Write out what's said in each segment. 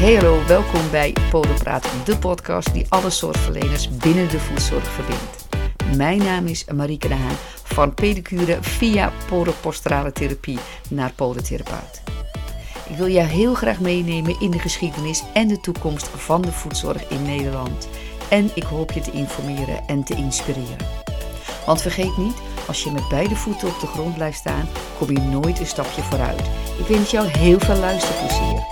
Hey hallo, welkom bij Podopraat, de podcast die alle zorgverleners binnen de voedzorg verbindt. Mijn naam is Marieke de Haan, van pedicure via podoposturale therapie naar podotherapeut. Ik wil jou heel graag meenemen in de geschiedenis en de toekomst van de voedzorg in Nederland. En ik hoop je te informeren en te inspireren. Want vergeet niet, als je met beide voeten op de grond blijft staan, kom je nooit een stapje vooruit. Ik wens jou heel veel luisterplezier.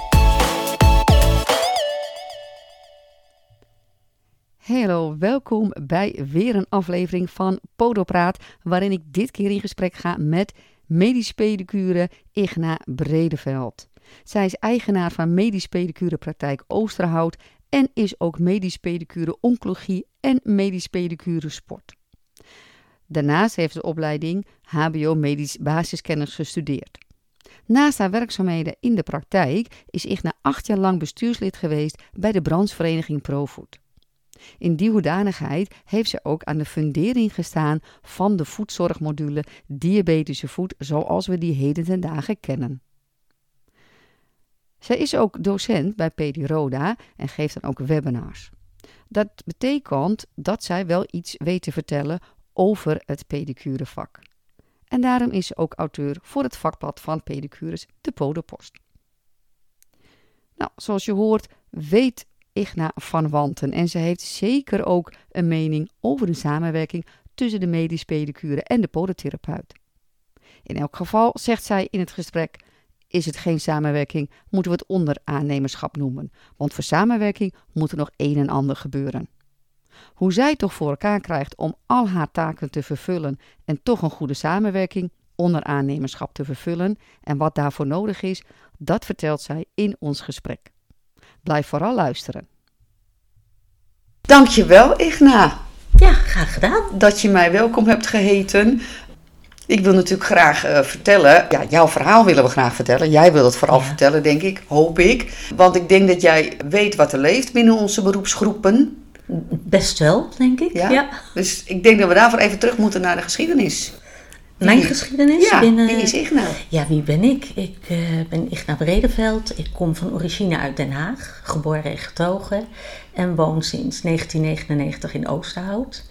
Hallo, welkom bij weer een aflevering van Podopraat, waarin ik dit keer in gesprek ga met medisch pedicure Igna Bredeveld. Zij is eigenaar van medisch pedicure praktijk Oosterhout en is ook medisch pedicure oncologie en medisch pedicure sport. Daarnaast heeft ze de opleiding HBO Medisch Basiskennis gestudeerd. Naast haar werkzaamheden in de praktijk is Igna acht jaar lang bestuurslid geweest bij de branchevereniging ProFood. In die hoedanigheid heeft ze ook aan de fundering gestaan van de voedzorgmodule Diabetische Voed zoals we die heden ten dagen kennen. Zij is ook docent bij Pediroda en geeft dan ook webinars. Dat betekent dat zij wel iets weet te vertellen over het pedicurevak. En daarom is ze ook auteur voor het vakblad van pedicures, de Podopost. Nou, zoals je hoort, weet Igna van Wanten en ze heeft zeker ook een mening over de samenwerking tussen de medisch pedicure en de podotherapeut. In elk geval zegt zij in het gesprek: is het geen samenwerking, moeten we het onderaannemerschap noemen, want voor samenwerking moet er nog een en ander gebeuren. Hoe zij toch voor elkaar krijgt om al haar taken te vervullen en toch een goede samenwerking, onderaannemerschap te vervullen en wat daarvoor nodig is, dat vertelt zij in ons gesprek. Blijf vooral luisteren. Dankjewel, Igna. Ja, graag gedaan. Dat je mij welkom hebt geheten. Ik wil natuurlijk graag uh, vertellen, ja, jouw verhaal willen we graag vertellen. Jij wil het vooral Ja. vertellen, denk ik, hoop ik. Want ik denk dat jij weet wat er leeft binnen onze beroepsgroepen. Best wel, denk ik. Ja? Ja. Dus ik denk dat we daarvoor even terug moeten naar de geschiedenis. Mijn geschiedenis Ja, binnen... wie is Igna? Ja, wie ben ik? Ik eh, ben Igna Bredeveld. Ik kom van origine uit Den Haag, geboren en getogen. En woon sinds 1999 in Oosterhout.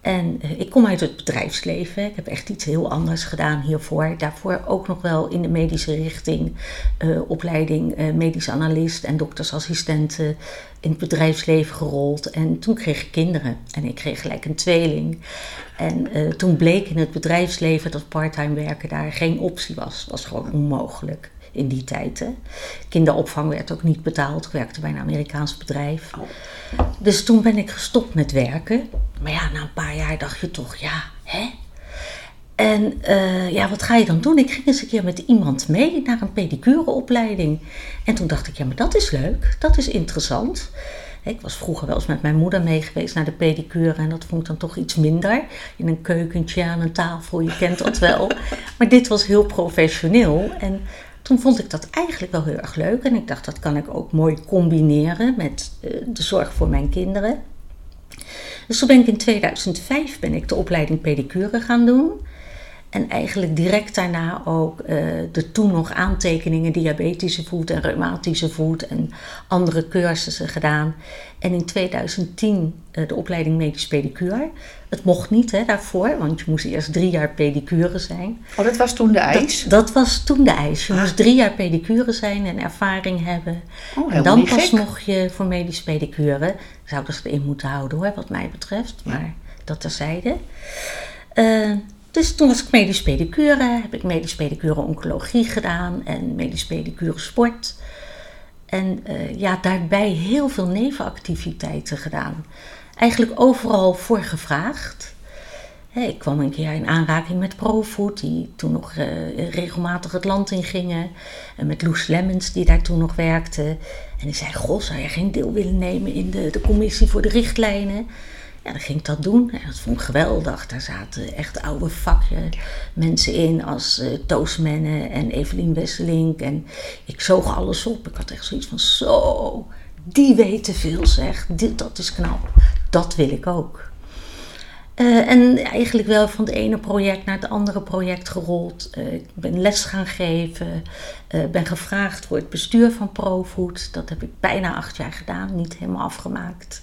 En eh, ik kom uit het bedrijfsleven. Ik heb echt iets heel anders gedaan hiervoor. Daarvoor ook nog wel in de medische richting. eh, opleiding medisch analist en doktersassistenten in het bedrijfsleven gerold. En toen kreeg ik kinderen. En ik kreeg gelijk een tweeling. En eh, toen bleek in het bedrijfsleven dat parttime werken daar geen optie was. Dat was gewoon onmogelijk in die tijd. Hè. Kinderopvang werd ook niet betaald. Ik werkte bij een Amerikaans bedrijf. Dus toen ben ik gestopt met werken. Maar ja, na een paar jaar dacht je toch, ja, hè? En eh, ja, wat ga je dan doen? Ik ging eens een keer met iemand mee naar een pedicureopleiding. En toen dacht ik, ja, maar dat is leuk. Dat is interessant. Ik was vroeger wel eens met mijn moeder mee geweest naar de pedicure. En dat vond ik dan toch iets minder. In een keukentje aan een tafel, je kent dat wel. Maar dit was heel professioneel. En toen vond ik dat eigenlijk wel heel erg leuk. En ik dacht, dat kan ik ook mooi combineren met eh, de zorg voor mijn kinderen. Dus toen ben ik in 2005 ben ik de opleiding pedicure gaan doen. En eigenlijk direct daarna ook eh, de toen nog aantekeningen diabetische voet en reumatische voet en andere cursussen gedaan. En in 2010 eh, de opleiding medisch pedicure. Het mocht niet hè, daarvoor, want je moest eerst drie jaar pedicure zijn. Oh, dat was toen de ijs. Dat, dat was toen de eis. Je moest drie jaar pedicure zijn en ervaring hebben. oh, En dan pas gek. mocht je voor medisch pedicure. Zouden ze erin moeten houden hoor, wat mij betreft. Maar dat terzijde. Eh, dus toen was ik medisch pedicure. Heb ik medisch pedicure oncologie gedaan. En medisch pedicure sport. En eh, ja, daarbij heel veel nevenactiviteiten gedaan. Eigenlijk overal voor gevraagd. Ik kwam een keer in aanraking met ProFood, die toen nog eh, regelmatig het land in gingen. En met Loes Lemmens, die daar toen nog werkte. En die zei, goh, zou je geen deel willen nemen in de, de commissie voor de richtlijnen? Ja, dan ging ik dat doen. En dat vond ik geweldig. Daar zaten echt oude vakken mensen in als Menne en Evelien Wesselink. En ik zoog alles op. Ik had echt zoiets van, zo, die weten veel zeg. Dit, dat is knap. Dat wil ik ook. Eh, en eigenlijk wel van het ene project naar het andere project gerold. Eh, ik ben les gaan geven. Uh, ben gevraagd voor het bestuur van ProFood. Dat heb ik bijna acht jaar gedaan, niet helemaal afgemaakt.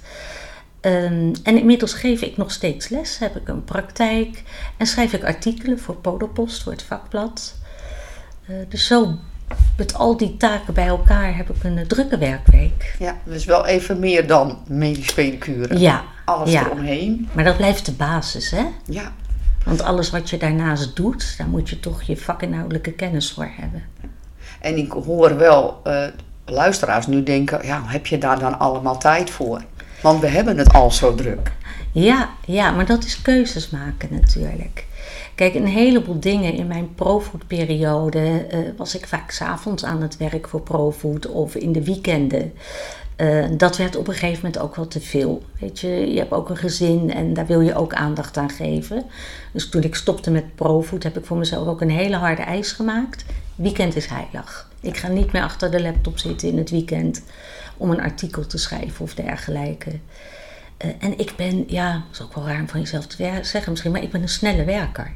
Um, en inmiddels geef ik nog steeds les, heb ik een praktijk en schrijf ik artikelen voor Podopost, voor het vakblad. dus zo met al die taken bij elkaar heb ik een drukke werkweek. Ja, dus wel even meer dan medisch pedicure. Ja. Alles ja. eromheen. Maar dat blijft de basis, hè? Ja. Want alles wat je daarnaast doet, daar moet je toch je vakinhoudelijke kennis voor hebben. En ik hoor wel uh, luisteraars nu denken, ja, heb je daar dan allemaal tijd voor? Want we hebben het al zo druk. Ja, ja, maar dat is keuzes maken natuurlijk. Kijk, een heleboel dingen in mijn profoodperiode uh, was ik vaak s'avonds aan het werk voor Profood of in de weekenden. Uh, dat werd op een gegeven moment ook wel te veel. Weet je, je hebt ook een gezin en daar wil je ook aandacht aan geven. Dus toen ik stopte met Profood heb ik voor mezelf ook een hele harde eis gemaakt. Weekend is heilig. Ik ga niet meer achter de laptop zitten in het weekend om een artikel te schrijven of dergelijke. Uh, en ik ben, ja, dat is ook wel raar om van jezelf te zeggen misschien, maar ik ben een snelle werker.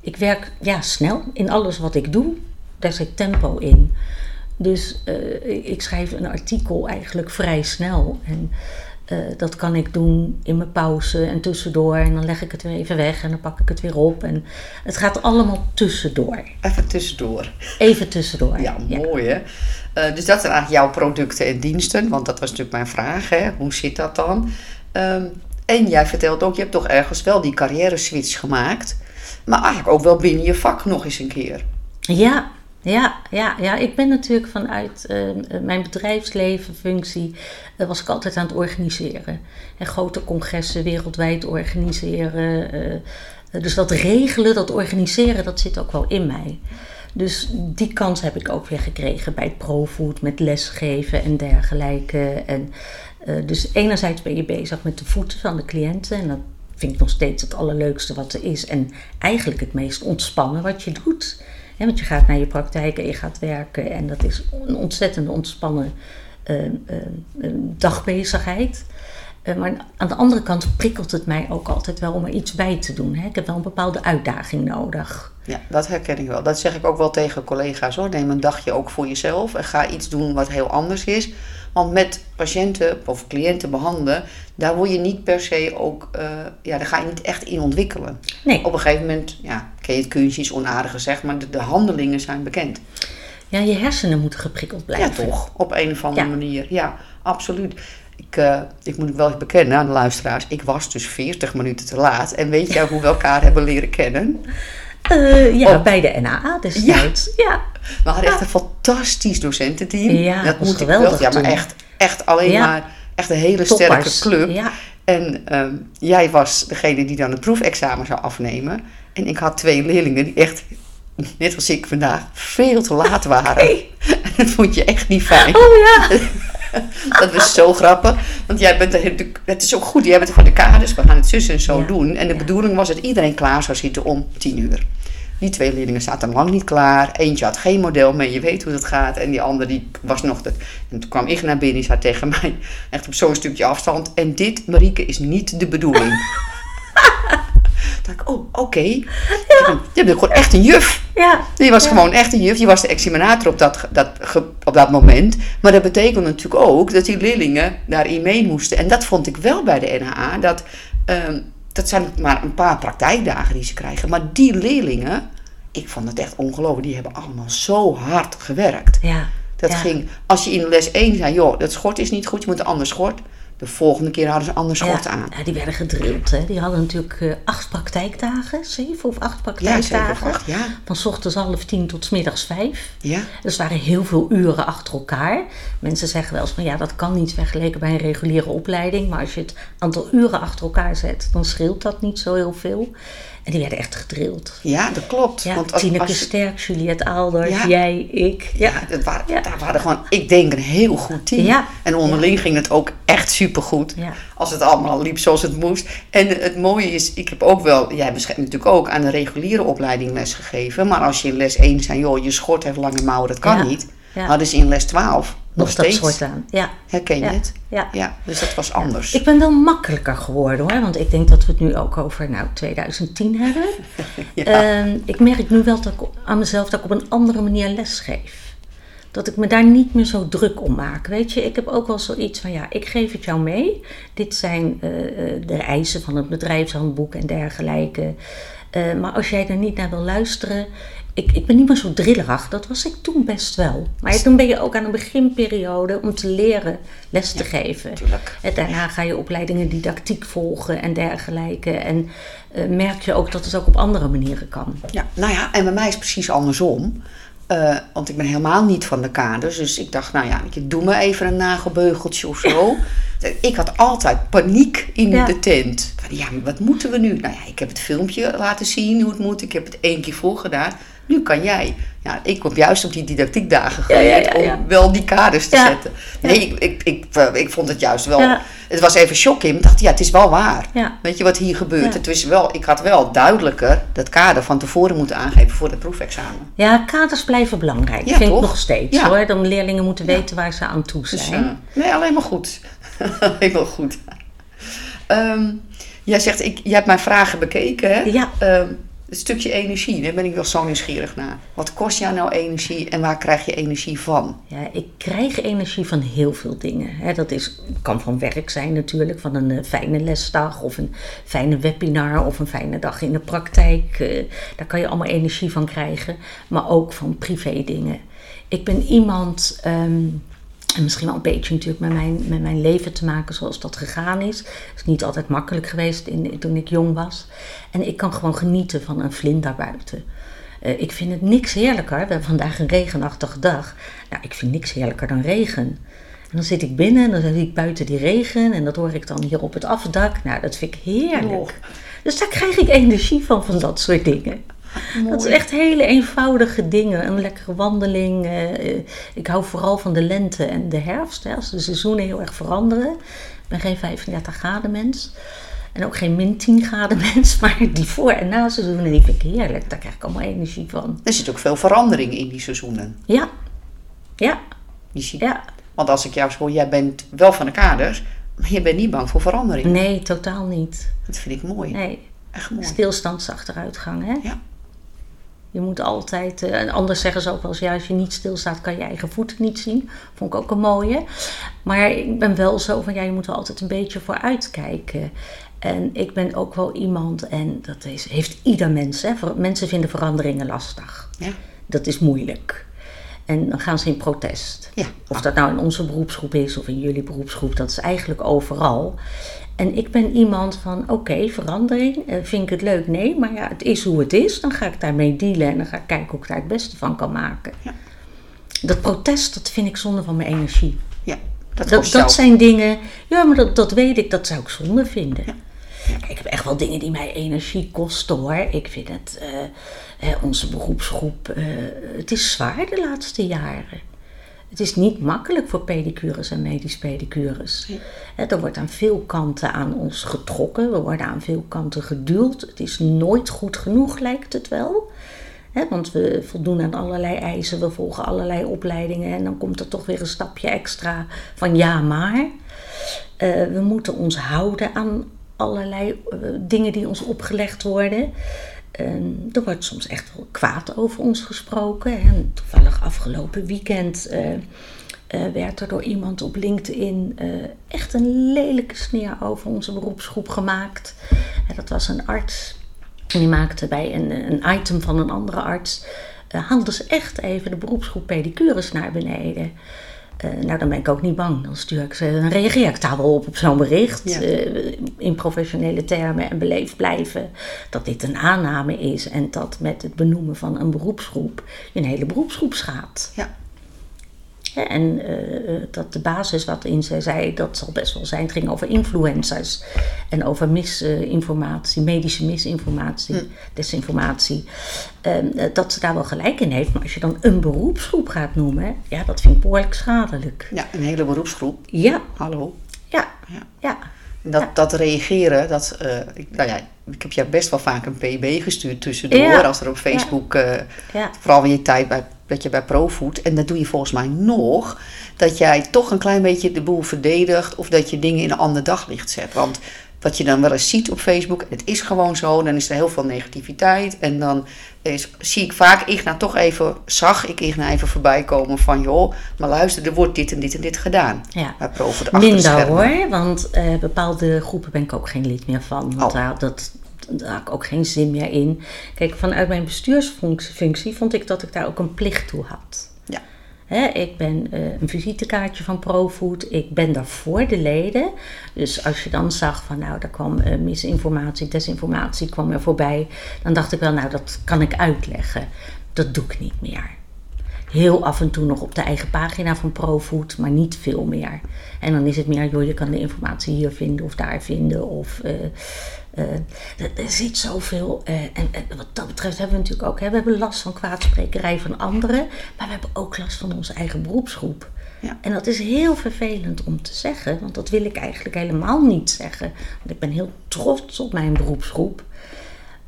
Ik werk ja, snel in alles wat ik doe. Daar zit tempo in. Dus uh, ik schrijf een artikel eigenlijk vrij snel. En uh, dat kan ik doen in mijn pauze en tussendoor. En dan leg ik het weer even weg en dan pak ik het weer op. En het gaat allemaal tussendoor. Even tussendoor. Even tussendoor. Ja, mooi hè. Uh, dus dat zijn eigenlijk jouw producten en diensten. Want dat was natuurlijk mijn vraag. Hè? Hoe zit dat dan? Um, en jij vertelt ook, je hebt toch ergens wel die carrière switch gemaakt. Maar eigenlijk ook wel binnen je vak nog eens een keer. Ja, ja, ja, ja, ik ben natuurlijk vanuit uh, mijn bedrijfsleven, functie, uh, was ik altijd aan het organiseren. En grote congressen wereldwijd organiseren. Uh, dus dat regelen, dat organiseren, dat zit ook wel in mij. Dus die kans heb ik ook weer gekregen bij ProFood met lesgeven en dergelijke. En, dus enerzijds ben je bezig met de voeten van de cliënten en dat vind ik nog steeds het allerleukste wat er is. En eigenlijk het meest ontspannen wat je doet. Want je gaat naar je praktijk en je gaat werken en dat is een ontzettend ontspannen uh, dagbezigheid. Uh, maar aan de andere kant prikkelt het mij ook altijd wel om er iets bij te doen. Hè? Ik heb wel een bepaalde uitdaging nodig. Ja, dat herken ik wel. Dat zeg ik ook wel tegen collega's hoor. Neem een dagje ook voor jezelf en ga iets doen wat heel anders is. Want met patiënten of cliënten behandelen, daar word je niet per se ook, uh, ja, daar ga je niet echt in ontwikkelen. Nee. Op een gegeven moment, ja, ken je het kunstje is onaardig gezegd, maar de, de, handelingen zijn bekend. Ja, je hersenen moeten geprikkeld blijven. Ja, toch, op een of andere ja. manier. Ja, absoluut. Ik, uh, ik moet het wel bekennen aan de luisteraars, ik was dus 40 minuten te laat. En weet jij hoe we elkaar hebben leren kennen? Uh, ja, oh. bij de NAA destijds. Ja. ja. We hadden echt een fantastisch docententeam. Ja, dat moet geweldig. Wel, ja, maar echt, echt alleen maar echt een hele Toppers. sterke club. En um, jij was degene die dan het proefexamen zou afnemen. En ik had twee leerlingen die echt, net als ik vandaag, veel te laat waren. En dat vond je echt niet fijn. Oh ja. dat was zo grappig. Want jij bent er, het is ook goed, jij bent er van de kaders, we gaan het zus en zo Ja. doen. En de bedoeling was dat iedereen klaar zou zitten om tien uur. Die twee leerlingen zaten lang niet klaar. Eentje had geen model mee, je weet hoe dat gaat. En die andere die was nog... Dat, en toen kwam ik naar binnen, die zei tegen mij... Echt op zo'n stukje afstand. En dit, Marieke, is niet de bedoeling. Dacht ik, oh, oké. Je bent- Je bent gewoon echt een juf. Ja. Je was Ja. gewoon echt een juf. Je was de examinator op dat, dat, op dat moment. Maar dat betekende natuurlijk ook dat die leerlingen daarin mee moesten. En dat vond ik wel bij de NHA. Dat, ehm, dat zijn maar een paar praktijkdagen die ze krijgen. Maar die leerlingen, ik vond het echt ongelooflijk. Die hebben allemaal zo hard gewerkt. Ja. Dat Ja. ging, als je in les 1 zei, joh, dat schort is niet goed, je moet een ander schort. De volgende keer hadden ze een ander schort ja. aan. Ja, die werden gedrild. Hè. Die hadden natuurlijk eh, acht praktijkdagen, zeven of acht praktijkdagen. of ja. Van 's ochtends half tien tot 's middags vijf. Ja, Dus waren heel veel uren achter elkaar. Mensen zeggen wel eens van ja, dat kan niet vergeleken bij een reguliere opleiding. Maar als je het aantal uren achter elkaar zet, dan scheelt dat niet zo heel veel. En die werden echt gedrild. ja dat klopt. Ja, Want als, Tineke als, Sterk, Juliette Aalders, Ja. jij, ik. Ja, Ja, dat waren, Ja. daar waren gewoon, ik denk, een heel goed team. Ja. En onderling ging het ook echt supergoed. Ja. Als het allemaal liep zoals het moest. En het mooie is, ik heb ook wel, jij natuurlijk ook aan de reguliere opleiding les gegeven. Maar als je in les 1 zei, joh, je schort heeft lange mouwen, dat kan niet. Ja. Hadden ze in les 12 nog, Nog steeds. aan. Ja. Herken je Ja. het? Ja. Ja, dus dat was anders. Ik ben wel makkelijker geworden hoor, want ik denk dat we het nu ook over nou, 2010 hebben. Ehm, ik merk nu wel dat ik aan mezelf dat ik op een andere manier lesgeef. Dat ik me daar niet meer zo druk om maak. Weet je, ik heb ook wel zoiets van ja, ik geef het jou mee. Dit zijn eh, eh, de eisen van het bedrijfshandboek en dergelijke. Eh, maar als jij er niet naar wil luisteren. Ik, ik ben niet meer zo drillerig. Dat was ik toen best wel. Maar toen ben je ook aan een beginperiode om te leren les te geven. tuurlijk. En daarna ga je opleidingen didactiek volgen en dergelijke. En merk je ook dat het ook op andere manieren kan. Ja, nou ja, en bij mij is het precies andersom. Eh, want ik ben helemaal niet van de kaders. Dus ik dacht, nou ja, je, doe me even een nagelbeugeltje of zo. ik had altijd paniek in Ja. de tent. Van, ja, maar wat moeten we nu? Nou ja, ik heb het filmpje laten zien hoe het moet. Ik heb het één keer voorgedaan. Nu kan jij. Ja, ik heb juist op die didactiekdagen geleerd om wel die kaders te zetten. Nee, ik, ik, ik, eh, ik vond het juist wel... Het was even shocking. Ik dacht, ja, het is wel waar. Weet je wat hier gebeurt? Het is wel, ik had wel duidelijker dat kader van tevoren moeten aangeven voor het proefexamen. Ja, kaders blijven belangrijk. Ja, vind toch? ik nog steeds hoor. Dan leerlingen moeten weten waar ze aan toe Dus, zijn. eh, nee, alleen maar goed. alleen maar goed. Ehm, jij zegt, ik, jij hebt mijn vragen bekeken, hè? Ja. Ehm, het stukje energie, daar ben ik wel zo nieuwsgierig naar. Wat kost jou nou energie en waar krijg je energie van? Ja, ik krijg energie van heel veel dingen. Dat is, kan van werk zijn natuurlijk, van een eh, fijne lesdag of een fijne webinar of een fijne dag in de praktijk. eh, daar kan je allemaal energie van krijgen, maar ook van privé dingen. Ik ben iemand, ehm, en misschien wel een beetje natuurlijk met mijn, met mijn leven te maken zoals dat gegaan is. Het is niet altijd makkelijk geweest in, toen ik jong was. En ik kan gewoon genieten van een vlinder buiten. Eh, ik vind het niks heerlijker. We hebben vandaag een regenachtige dag. Nou, ik vind niks heerlijker dan regen. En dan zit ik binnen en dan zie ik buiten die regen. En dat hoor ik dan hier op het afdak. Nou, dat vind ik heerlijk. Oh. Dus daar krijg ik energie van, van dat soort dingen. Dat is echt hele eenvoudige dingen. Een lekkere wandeling. eh, eh, ik hou vooral van de lente en de herfst. Hè, als de seizoenen heel erg veranderen. Ik ben geen 35 graden mens. En ook geen min 10 graden mens. Maar die voor- en na seizoenen die vind ik heerlijk. Daar krijg ik allemaal energie van. Er zit ook veel verandering in die seizoenen. Ja. Ja. Je ziet, Ja. Want als ik jou hoor, jij bent wel van de kaders, maar je bent niet bang voor verandering. Nee, totaal niet. Dat vind ik mooi. Nee. Echt mooi. Stilstandsachteruitgang, hè? Ja. Je moet altijd, eh, en anders zeggen ze ook wel eens, ja, als je niet stilstaat kan je eigen voeten niet zien. Vond ik ook een mooie. Maar ik ben wel zo van, ja, je moet er altijd een beetje vooruit kijken. En ik ben ook wel iemand, en dat is, heeft ieder mens, hè? mensen vinden veranderingen lastig. Ja. Dat is moeilijk. En dan gaan ze in protest. Ja. Of dat nou in onze beroepsgroep is of in jullie beroepsgroep, dat is eigenlijk overal. En ik ben iemand van, oké, verandering, eh, vind ik het leuk? Nee, maar ja, het is hoe het is. Dan ga ik daarmee dealen en dan ga ik kijken hoe ik daar het beste van kan maken. Ja. Dat protest, dat vind ik zonde van mijn energie. Ja, dat, Dat, dat zijn dingen, ja, maar dat, dat weet ik, dat zou ik zonde vinden. Kijk, ik heb echt wel dingen die mij energie kosten hoor. Ik vind het, eh, eh, onze beroepsgroep, het is zwaar de laatste jaren. Het is niet makkelijk voor pedicures en medisch pedicures. Hè, Er wordt aan veel kanten aan ons getrokken. We worden aan veel kanten geduwd. Het is nooit goed genoeg, lijkt het wel. Want we voldoen aan allerlei eisen, we volgen allerlei opleidingen. En dan komt er toch weer een stapje extra van ja, maar. Eh, we moeten ons houden aan allerlei eh, dingen die ons opgelegd worden. Er wordt soms echt wel kwaad over ons gesproken. En toevallig afgelopen weekend eh, eh, werd er door iemand op LinkedIn eh, echt een lelijke sneer over onze beroepsgroep gemaakt. En dat was een arts. Die maakte bij een, een item van een andere arts. haalden ze echt even de beroepsgroep pedicures naar beneden. Eh, nou, dan ben ik ook niet bang. Dan stuur ik ze, dan reageer ik daar wel op op zo'n bericht. Ja. eh, in professionele termen en beleefd blijven. Dat dit een aanname is en dat met het benoemen van een beroepsgroep je een hele beroepsgroep schaadt. Ja. En eh, eh, dat de basis wat in ze zei, dat zal best wel zijn. Het ging over influencers en over misinformatie, medische misinformatie, desinformatie. Ehm, eh, dat ze daar wel gelijk in heeft. Maar als je dan een beroepsgroep gaat noemen, ja, dat vind ik behoorlijk schadelijk. ja, een hele beroepsgroep. Ja, Hallo. ja, Ja. ja. Dat, Ja. dat reageren, dat, eh, ik, nou ja, ik heb jou best wel vaak een PB gestuurd tussendoor. Ja. Als er op Facebook, eh, vooral in je tijd bij dat je bij ProFood, en dat doe je volgens mij nog, dat jij toch een klein beetje de boel verdedigt of dat je dingen in een ander daglicht zet. Want wat je dan wel eens ziet op Facebook, het is gewoon zo, dan is er heel veel negativiteit. En dan is, zie ik vaak Igna toch even, zag ik Igna even voorbij komen van joh, maar luister, er wordt dit en dit en dit gedaan. Ja. Bij ProFood Minder hoor, want uh, bepaalde groepen ben ik ook geen lid meer van. Want Oh. daar, dat, daar had ik ook geen zin meer in. Kijk, vanuit mijn bestuursfunctie vond ik dat ik daar ook een plicht toe had. Ik ben eh, een visitekaartje van ProFood. Ik ben daar voor de leden. Dus als je dan zag van nou, daar kwam eh, misinformatie, desinformatie kwam er voorbij. Dan dacht ik wel, nou, dat kan ik uitleggen. Dat doe ik niet meer. Heel af en toe nog op de eigen pagina van ProFood, maar niet veel meer. En dan is het meer, joh, je kan de informatie hier vinden of daar vinden. Of, eh, er, er zit zoveel. eh, en, en wat dat betreft hebben we natuurlijk ook. Hè, we hebben last van kwaadsprekerij van anderen. Maar we hebben ook last van onze eigen beroepsgroep. Ja. En dat is heel vervelend om te zeggen. Want dat wil ik eigenlijk helemaal niet zeggen. Want ik ben heel trots op mijn beroepsgroep.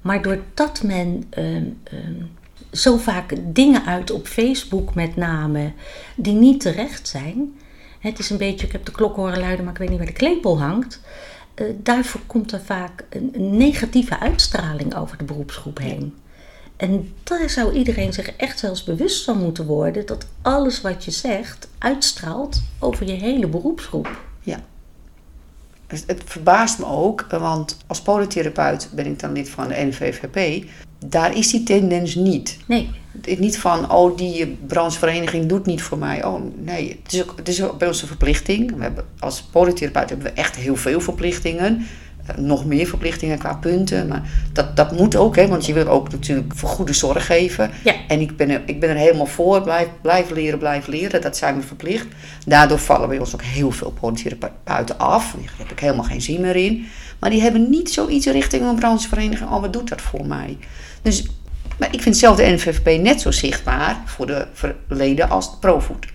Maar doordat men ehm, ehm, zo vaak dingen uit op Facebook met name die niet terecht zijn. Het is een beetje, ik heb de klok horen luiden, maar ik weet niet waar de klepel hangt. Eh, daarvoor komt er vaak een, een negatieve uitstraling over de beroepsgroep heen. En daar zou iedereen zich echt zelfs bewust van moeten worden. Dat alles wat je zegt uitstraalt over je hele beroepsgroep. Dus het verbaast me ook, want als polytherapeut ben ik dan lid van de NVVP. Daar is die tendens niet. Nee, niet van, oh, die branchevereniging doet niet voor mij. Oh, nee, het is, ook, het is ook bij ons een verplichting. We hebben, als polytherapeut hebben we echt heel veel verplichtingen. Eh, nog meer verplichtingen qua punten. Maar dat, dat moet ook, hè, want je wil ook natuurlijk voor goede zorg geven. Ja. En ik ben, er, ik ben er helemaal voor. Blijf, blijf leren, blijf leren. Dat zijn we verplicht. Daardoor vallen bij ons ook heel veel polytherapeuten af. Daar heb ik helemaal geen zin meer in. Maar die hebben niet zoiets richting een branchevereniging. Oh, wat doet dat voor mij? Dus maar ik vind zelf de NVVP net zo zichtbaar voor de leden als de Profood.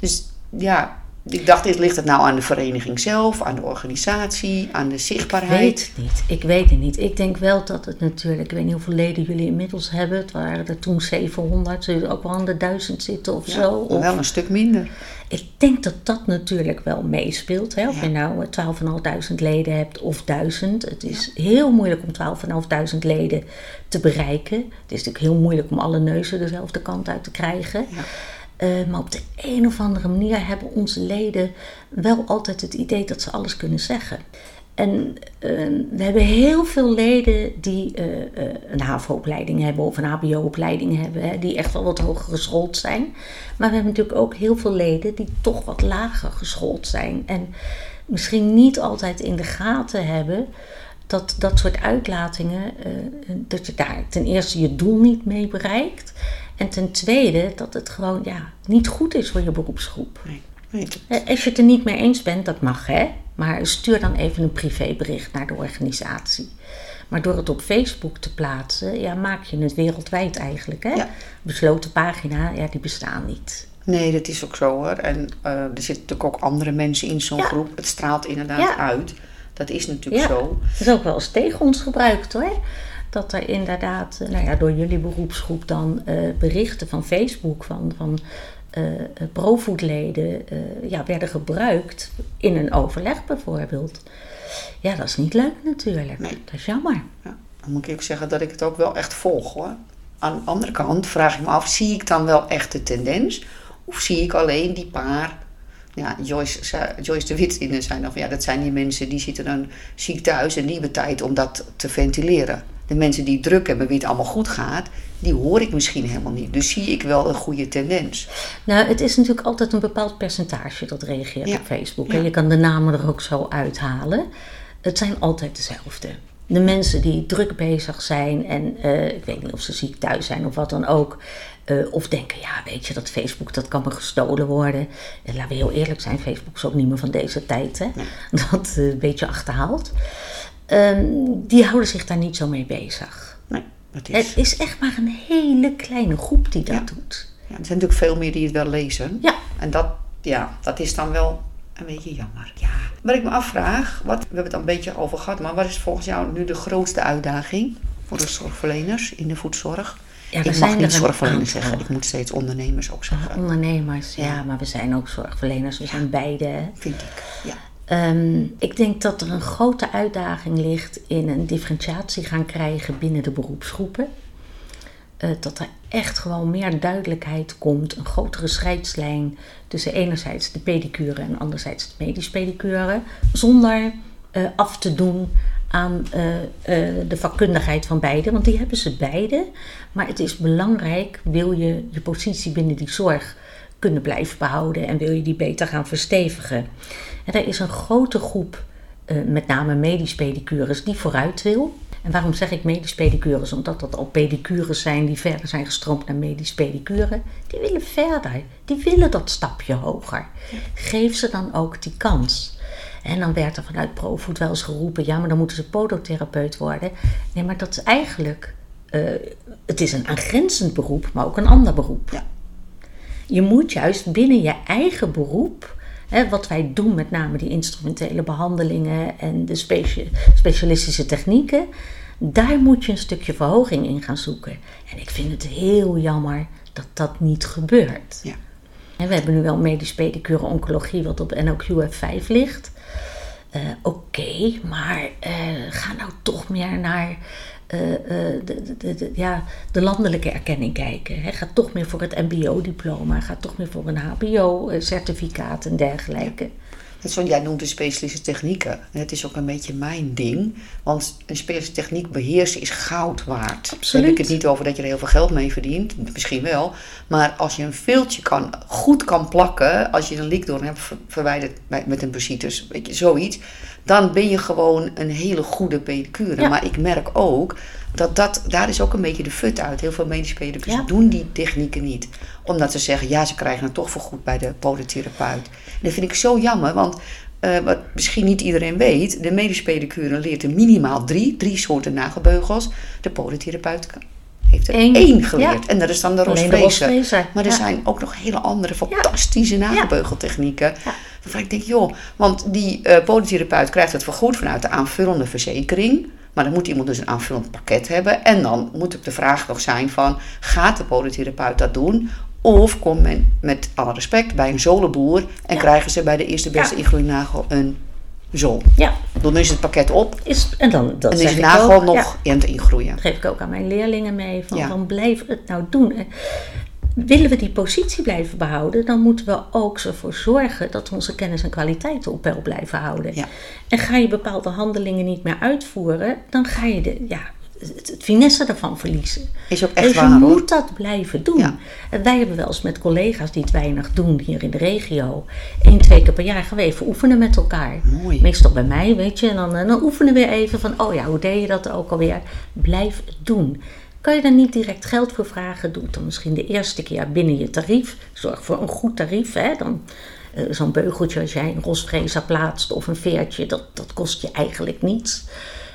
Dus ja, ik dacht, is- ligt het nou aan de vereniging zelf, aan de organisatie, aan de Ik zichtbaarheid? weet het niet. Ik weet het niet. Ik denk wel dat het natuurlijk, ik weet niet hoeveel leden jullie inmiddels hebben. Het waren er toen 700, zullen ook wel aan de 1000 zitten of Ja, zo. Of, wel een stuk minder. ik denk dat dat natuurlijk wel meespeelt. Hè? Of Ja. je nou 12.500 leden hebt of 1000. Het is heel moeilijk om 12.500 leden te bereiken. Het is natuurlijk heel moeilijk om alle neuzen dezelfde kant uit te krijgen. Ja. Eh, maar op de een of andere manier hebben onze leden wel altijd het idee dat ze alles kunnen zeggen. En eh, we hebben heel veel leden die eh, eh, een HAVO-opleiding hebben of een HBO-opleiding hebben, hè, die echt wel wat hoger geschoold zijn. Maar we hebben natuurlijk ook heel veel leden die toch wat lager geschoold zijn. En misschien niet altijd in de gaten hebben dat dat soort uitlatingen, dat je daar ten eerste je doel niet mee bereikt. En ten tweede dat het gewoon ja, niet goed is voor je beroepsgroep. Nee, nee, dat- Eh, Als je het er niet mee eens bent, dat mag hè. Maar stuur dan even een privébericht naar de organisatie. Maar door het op Facebook te plaatsen, ja, maak je het wereldwijd eigenlijk. Hè? Ja. Besloten pagina, ja, die bestaan niet. nee, dat is ook zo hoor. En eh, er zitten natuurlijk ook andere mensen in zo'n Ja. groep. Het straalt inderdaad Ja. uit. Dat is natuurlijk zo. Dat is ook wel eens tegen ons gebruikt hoor. Dat er inderdaad, eh, nou ja, door jullie beroepsgroep dan eh, berichten van Facebook van, van provoedleden eh, ja, werden gebruikt in een overleg bijvoorbeeld. Ja, dat is niet leuk natuurlijk. Nee. Dat is jammer. Ja, dan moet ik ook zeggen dat ik het ook wel echt volg hoor. Aan de andere kant vraag ik me af, zie ik dan wel echt de tendens? Of zie ik alleen die paar, ja, Joyce, Joyce de Wit in zijn van ja, dat zijn die mensen die zitten dan ziek thuis en die hebben tijd om dat te ventileren. De mensen die druk hebben, wie het allemaal goed gaat, die hoor ik misschien helemaal niet. Dus zie ik wel een goede tendens. Nou, het is natuurlijk altijd een bepaald percentage dat reageert Ja. op Facebook. Ja. En je kan de namen er ook zo uithalen. Het zijn altijd dezelfde. De mensen die druk bezig zijn en eh, ik weet niet of ze ziek thuis zijn of wat dan ook. eh, of denken, ja, weet je, dat Facebook, dat kan me gestolen worden. En laten we heel eerlijk zijn, Facebook is ook niet meer van deze tijd, hè. Dat eh, een beetje achterhaald. Ehm, die houden zich daar niet zo mee bezig. Nee, dat is, Het is echt maar een hele kleine groep die dat Ja. doet. ja, er zijn natuurlijk veel meer die het wel lezen. Ja. En dat, ja, dat is dan wel een beetje jammer. Ja. Wat ik me afvraag, wat, we hebben het al een beetje over gehad, maar wat is volgens jou nu de grootste uitdaging voor de zorgverleners in de voedzorg? Ja, ik zijn mag niet zorgverleners zeggen. Ik moet steeds ondernemers ook zeggen. Ondernemers, ja. Ja. maar we zijn ook zorgverleners. We zijn beide. Vind ik. Ja. Ehm, ik denk dat er een grote uitdaging ligt in een differentiatie gaan krijgen binnen de beroepsgroepen. Eh, dat er echt gewoon meer duidelijkheid komt, een grotere scheidslijn tussen enerzijds de pedicure en anderzijds de medisch pedicure, zonder eh, af te doen aan eh, de vakkundigheid van beide, want die hebben ze beide. Maar het is belangrijk, wil je je positie binnen die zorg kunnen blijven behouden en wil je die beter gaan verstevigen. En er is een grote groep, eh, met name medisch pedicures, die vooruit wil. En waarom zeg ik medisch pedicures? Omdat dat al pedicures zijn die verder zijn gestroomd naar medisch pedicure. Die willen verder. Die willen dat stapje hoger. Geef ze dan ook die kans. En dan werd er vanuit ProFood wel eens geroepen: ja, maar dan moeten ze podotherapeut worden. Nee, maar dat is eigenlijk. eh, het is een aangrenzend beroep, maar ook een ander beroep. Ja. Je moet juist binnen je eigen beroep, hè, wat wij doen, met name die instrumentele behandelingen en de specia- specialistische technieken, daar moet je een stukje verhoging in gaan zoeken. En ik vind het heel jammer dat dat niet gebeurt. Ja. En we hebben nu wel medisch pedicure oncologie, wat op NOQF5 ligt. Eh, Oké, maar eh, ga nou toch meer naar de, de, de, ja, de landelijke erkenning kijken. Hè. Ga toch meer voor het MBO-diploma, ga toch meer voor een HBO-certificaat en dergelijke. Zo, jij noemt de specialistische technieken. En het is ook een beetje mijn ding. Want een specialistische techniek beheersen is goud waard. Absoluut. heb ik het niet over dat je er heel veel geld mee verdient. Misschien wel. Maar als je een viltje kan, goed kan plakken. Als je een likdoorn hebt ver- verwijderd met een bursitis. Weet je, zoiets. Dan ben je gewoon een hele goede pedicure. Ja. Maar ik merk ook dat, dat daar is ook een beetje de fut uit. Heel veel medische pedicures Ja. doen die technieken niet. Omdat ze zeggen, ja, ze krijgen het toch vergoed bij de podotherapeut. En dat vind ik zo jammer, want eh, wat misschien niet iedereen weet, de medische pedicure leert er minimaal drie, drie soorten nagelbeugels. De podotherapeut heeft er Eén, één, geleerd. ja. En dat is dan de rosfrezer, Maar er ja. zijn ook nog hele andere fantastische nagelbeugeltechnieken. Ja. Waarvan ik denk, joh, want die eh podotherapeut krijgt het vergoed vanuit de aanvullende verzekering. Maar dan moet iemand dus een aanvullend pakket hebben. En dan moet ook de vraag nog zijn van, gaat de podotherapeut dat doen? Of komt men met alle respect bij een zolenboer en krijgen ze bij de eerste beste Ja. een zool. Ja, Dan is het pakket op is, en dan dat en is ik nagel ook. nog Ja. aan het ingroeien. Dat geef ik ook aan mijn leerlingen mee. Van, Ja. van blijf het nou doen. En Willen we die positie blijven behouden, dan moeten we ook ervoor zorgen dat we onze kennis en kwaliteiten op peil blijven houden. Ja. En ga je bepaalde handelingen niet meer uitvoeren, dan ga je de, ja, het, het finesse ervan verliezen. Is ook echt dus je waar hoor. moet dat blijven doen. Ja. En wij hebben wel eens met collega's die het weinig doen hier in de regio. één, twee keer per jaar gaan we even oefenen met elkaar. Mooi. Meestal bij mij, weet je. En dan, en dan oefenen we even van, oh ja, hoe deed je dat ook alweer? Blijf het doen. Kan je daar niet direct geld voor vragen? Doe het dan misschien de eerste keer binnen je tarief. Zorg voor een goed tarief. Hè? Dan, eh, zo'n beugeltje als jij een rosfrezer plaatst of een veertje, dat, dat kost je eigenlijk niets.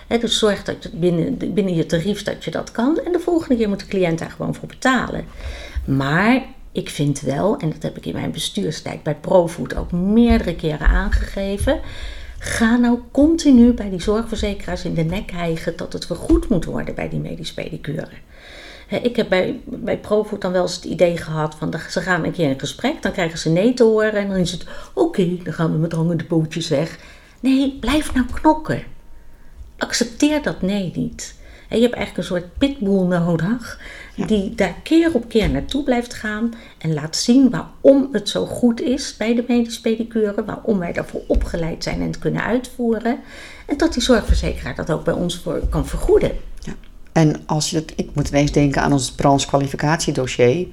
Dus zorg dat je binnen, binnen je tarief dat je dat kan. En de volgende keer moet de cliënt daar gewoon voor betalen. Maar ik vind wel, en dat heb ik in mijn bestuurstijd bij ProFood ook meerdere keren aangegeven. Ga nou continu bij die zorgverzekeraars in de nek hijgen dat het vergoed moet worden bij die medisch pedicure. Ik heb bij, bij ProFood dan wel eens het idee gehad van ze gaan een keer in gesprek, dan krijgen ze nee te horen en dan is het oké, dan gaan we met hangende pootjes weg. Nee, blijf nou knokken. Accepteer dat nee niet. En je hebt eigenlijk een soort pitbull nodig die daar keer op keer naartoe blijft gaan en laat zien waarom het zo goed is bij de medisch pedicure, waarom wij daarvoor opgeleid zijn en het kunnen uitvoeren. En dat die zorgverzekeraar dat ook bij ons voor kan vergoeden. Ja. En als je het, ik moet ineens denken aan ons branchekwalificatiedossier.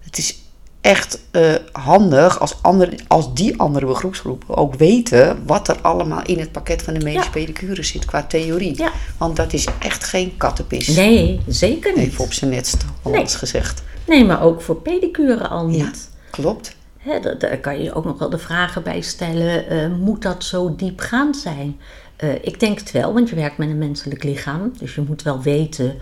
Het is echt eh, handig als, andere, als die andere beroepsgroepen ook weten wat er allemaal in het pakket van de medische Ja. pedicure zit qua theorie. Ja. Want dat is echt geen kattenpis. Nee, zeker niet. Even op zijn netst, Hollands Nee. gezegd. Nee, maar ook voor pedicure al niet. Ja, klopt. Daar kan je ook nog wel de vragen bij stellen: eh, moet dat zo diepgaand zijn? Eh, ik denk het wel, want je werkt met een menselijk lichaam. Dus je moet wel weten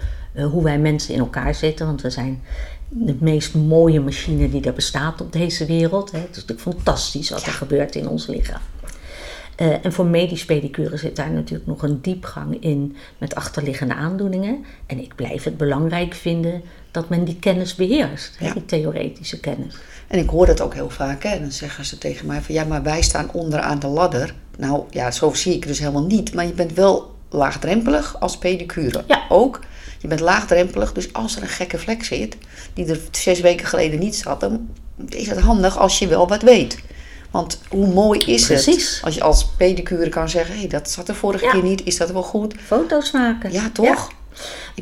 hoe wij mensen in elkaar zitten. Want we zijn de meest mooie machine die er bestaat op deze wereld. Hè. Het is natuurlijk fantastisch wat er gebeurt in ons lichaam. Eh, en voor medisch pedicure zit daar natuurlijk nog een diepgang in met achterliggende aandoeningen. En ik blijf het belangrijk vinden dat men die kennis beheerst, Ja. die theoretische kennis. En ik hoor dat ook heel vaak. Hè? En dan zeggen ze tegen mij van ja, maar wij staan onderaan de ladder. Nou ja, zo zie ik het dus helemaal niet. Maar je bent wel laagdrempelig als pedicure. Ja. Ook. Je bent laagdrempelig, dus als er een gekke vlek zit, die er zes weken geleden niet zat, dan is het handig als je wel wat weet. Want hoe mooi is Precies. het als je als pedicure kan zeggen: hé, hey, dat zat er vorige Ja. keer niet, is dat wel goed? Foto's maken. Ja, toch?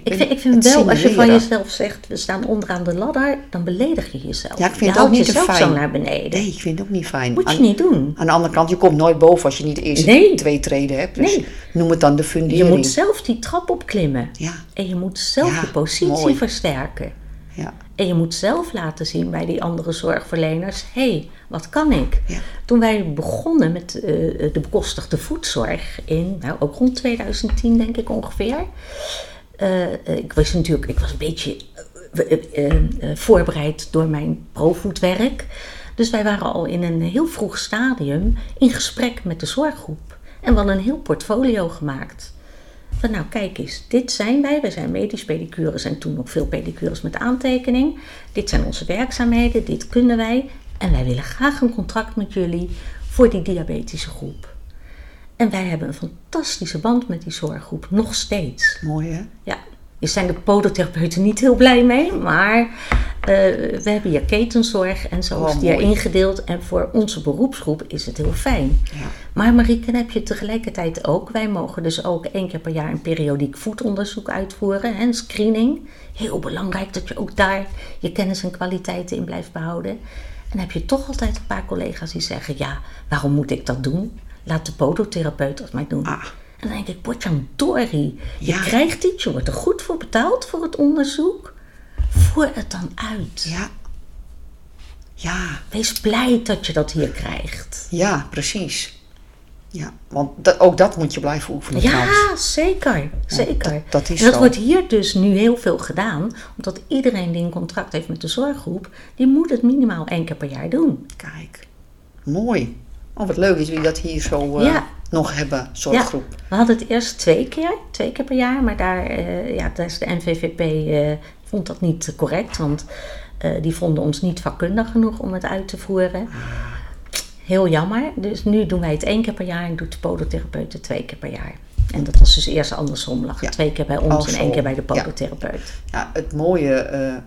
Ik vind, ik vind wel, als je van jezelf zegt, we staan onderaan de ladder, dan beledig je jezelf. Ja, ik vind je het ook niet jezelf fijn. zo naar beneden. Nee, ik vind het ook niet fijn. Moet je Aan- niet doen. Aan de andere kant, je komt nooit boven als je niet de eerste Nee. twee treden hebt. Dus Nee. noem het dan de fundering. Je moet zelf die trap opklimmen. Ja, En je moet zelf Ja, je positie mooi. versterken. ja, En je moet zelf laten zien bij die andere zorgverleners: hé, hey, wat kan ik? Ja. Toen wij begonnen met eh, de bekostigde voedzorg in, nou ook rond 2010 denk ik ongeveer. Eh, ik was natuurlijk, ik was een beetje eh, eh, voorbereid door mijn profoedwerk. Dus wij waren al in een heel vroeg stadium in gesprek met de zorggroep. En we hadden een heel portfolio gemaakt. Van nou, kijk eens, dit zijn wij. Wij zijn medisch pedicures en toen nog veel pedicures met aantekening. Dit zijn onze werkzaamheden, dit kunnen wij. En wij willen graag een contract met jullie voor die diabetische groep. En wij hebben een fantastische band met die zorggroep, nog steeds. mooi hè? Ja, hier zijn de podotherapeuten niet heel blij mee, maar eh, we hebben hier ketenzorg en zo Oh, is die er ingedeeld. En voor onze beroepsgroep is het heel fijn. Ja. Maar Marieke, dan heb je tegelijkertijd ook, wij mogen dus ook één keer per jaar een periodiek voetonderzoek uitvoeren, hè, een screening. Heel belangrijk dat je ook daar je kennis en kwaliteiten in blijft behouden. En dan heb je toch altijd een paar collega's die zeggen, ja, waarom moet ik dat doen? Laat de podotherapeut dat maar doen. Ah. En dan denk ik, Potjan Dori, je krijgt iets, je wordt er goed voor betaald voor het onderzoek. Voer het dan uit. Ja. Ja, Wees blij dat je dat hier krijgt. ja, precies. Ja, want dat, ook dat moet je blijven oefenen trouwens. Ja, zeker. Zeker. dat- dat is en dat zo. wordt hier dus nu heel veel gedaan, omdat iedereen die een contract heeft met de zorggroep, die moet het minimaal één keer per jaar doen. Kijk, mooi. Oh, wat leuk dat jullie dat hier zo eh, Ja. nog hebben, zorggroep. We hadden het eerst twee keer, twee keer per jaar, maar daar, eh, ja, daar is de NVVP eh, vond dat niet correct, want die vonden ons niet vakkundig genoeg om het uit te voeren. Heel jammer. Dus nu doen wij het één keer per jaar en doet de podotherapeut het twee keer per jaar. En dat was dus eerst andersom. Lag Ja. twee keer bij ons en één keer bij de podotherapeut. Ja, het mooie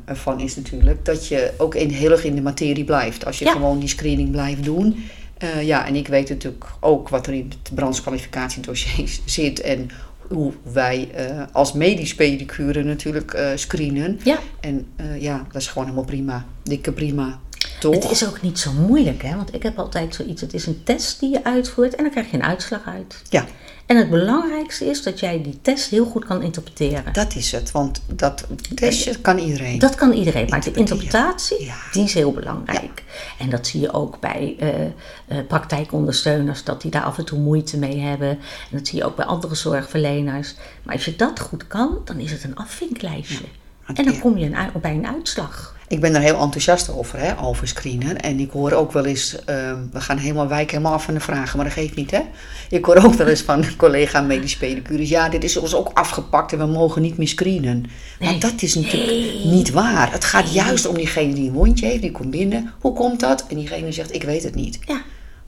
ervan is natuurlijk dat je ook in, heel erg in de materie blijft. Als je Ja. gewoon die screening blijft doen. Eh, ja, en ik weet natuurlijk ook wat er in het brandskwalificatiedossier zit. En hoe wij eh, als medisch pedicure natuurlijk eh, screenen. Ja. En ja, dat is gewoon helemaal prima. Dikke prima. Toch? Het is ook niet zo moeilijk, hè? want ik heb altijd zoiets. Het is een test die je uitvoert en dan krijg je een uitslag uit. Ja, En het belangrijkste is dat jij die test heel goed kan interpreteren. dat is het. Want dat testje kan iedereen. Dat kan iedereen, maar de interpretatie, Ja. die is heel belangrijk. En dat zie je ook bij eh, eh, praktijkondersteuners, dat die daar af en toe moeite mee hebben. En dat zie je ook bij andere zorgverleners. Maar als je dat goed kan, dan is het een afvinklijstje. en dan kom je een, bij een uitslag. Ik ben er heel enthousiast over, hè, over screenen. En ik hoor ook wel eens, ehm, we gaan helemaal wijken helemaal af van de vragen, maar dat geeft niet, hè. Ik hoor ook wel eens van een collega medisch pedicures, ja, dit is ons ook afgepakt en we mogen niet meer screenen. Maar Nee. dat is natuurlijk niet waar. Het gaat juist om diegene die een wondje heeft, die komt binnen. Hoe komt dat? En diegene zegt, ik weet het niet. Ja,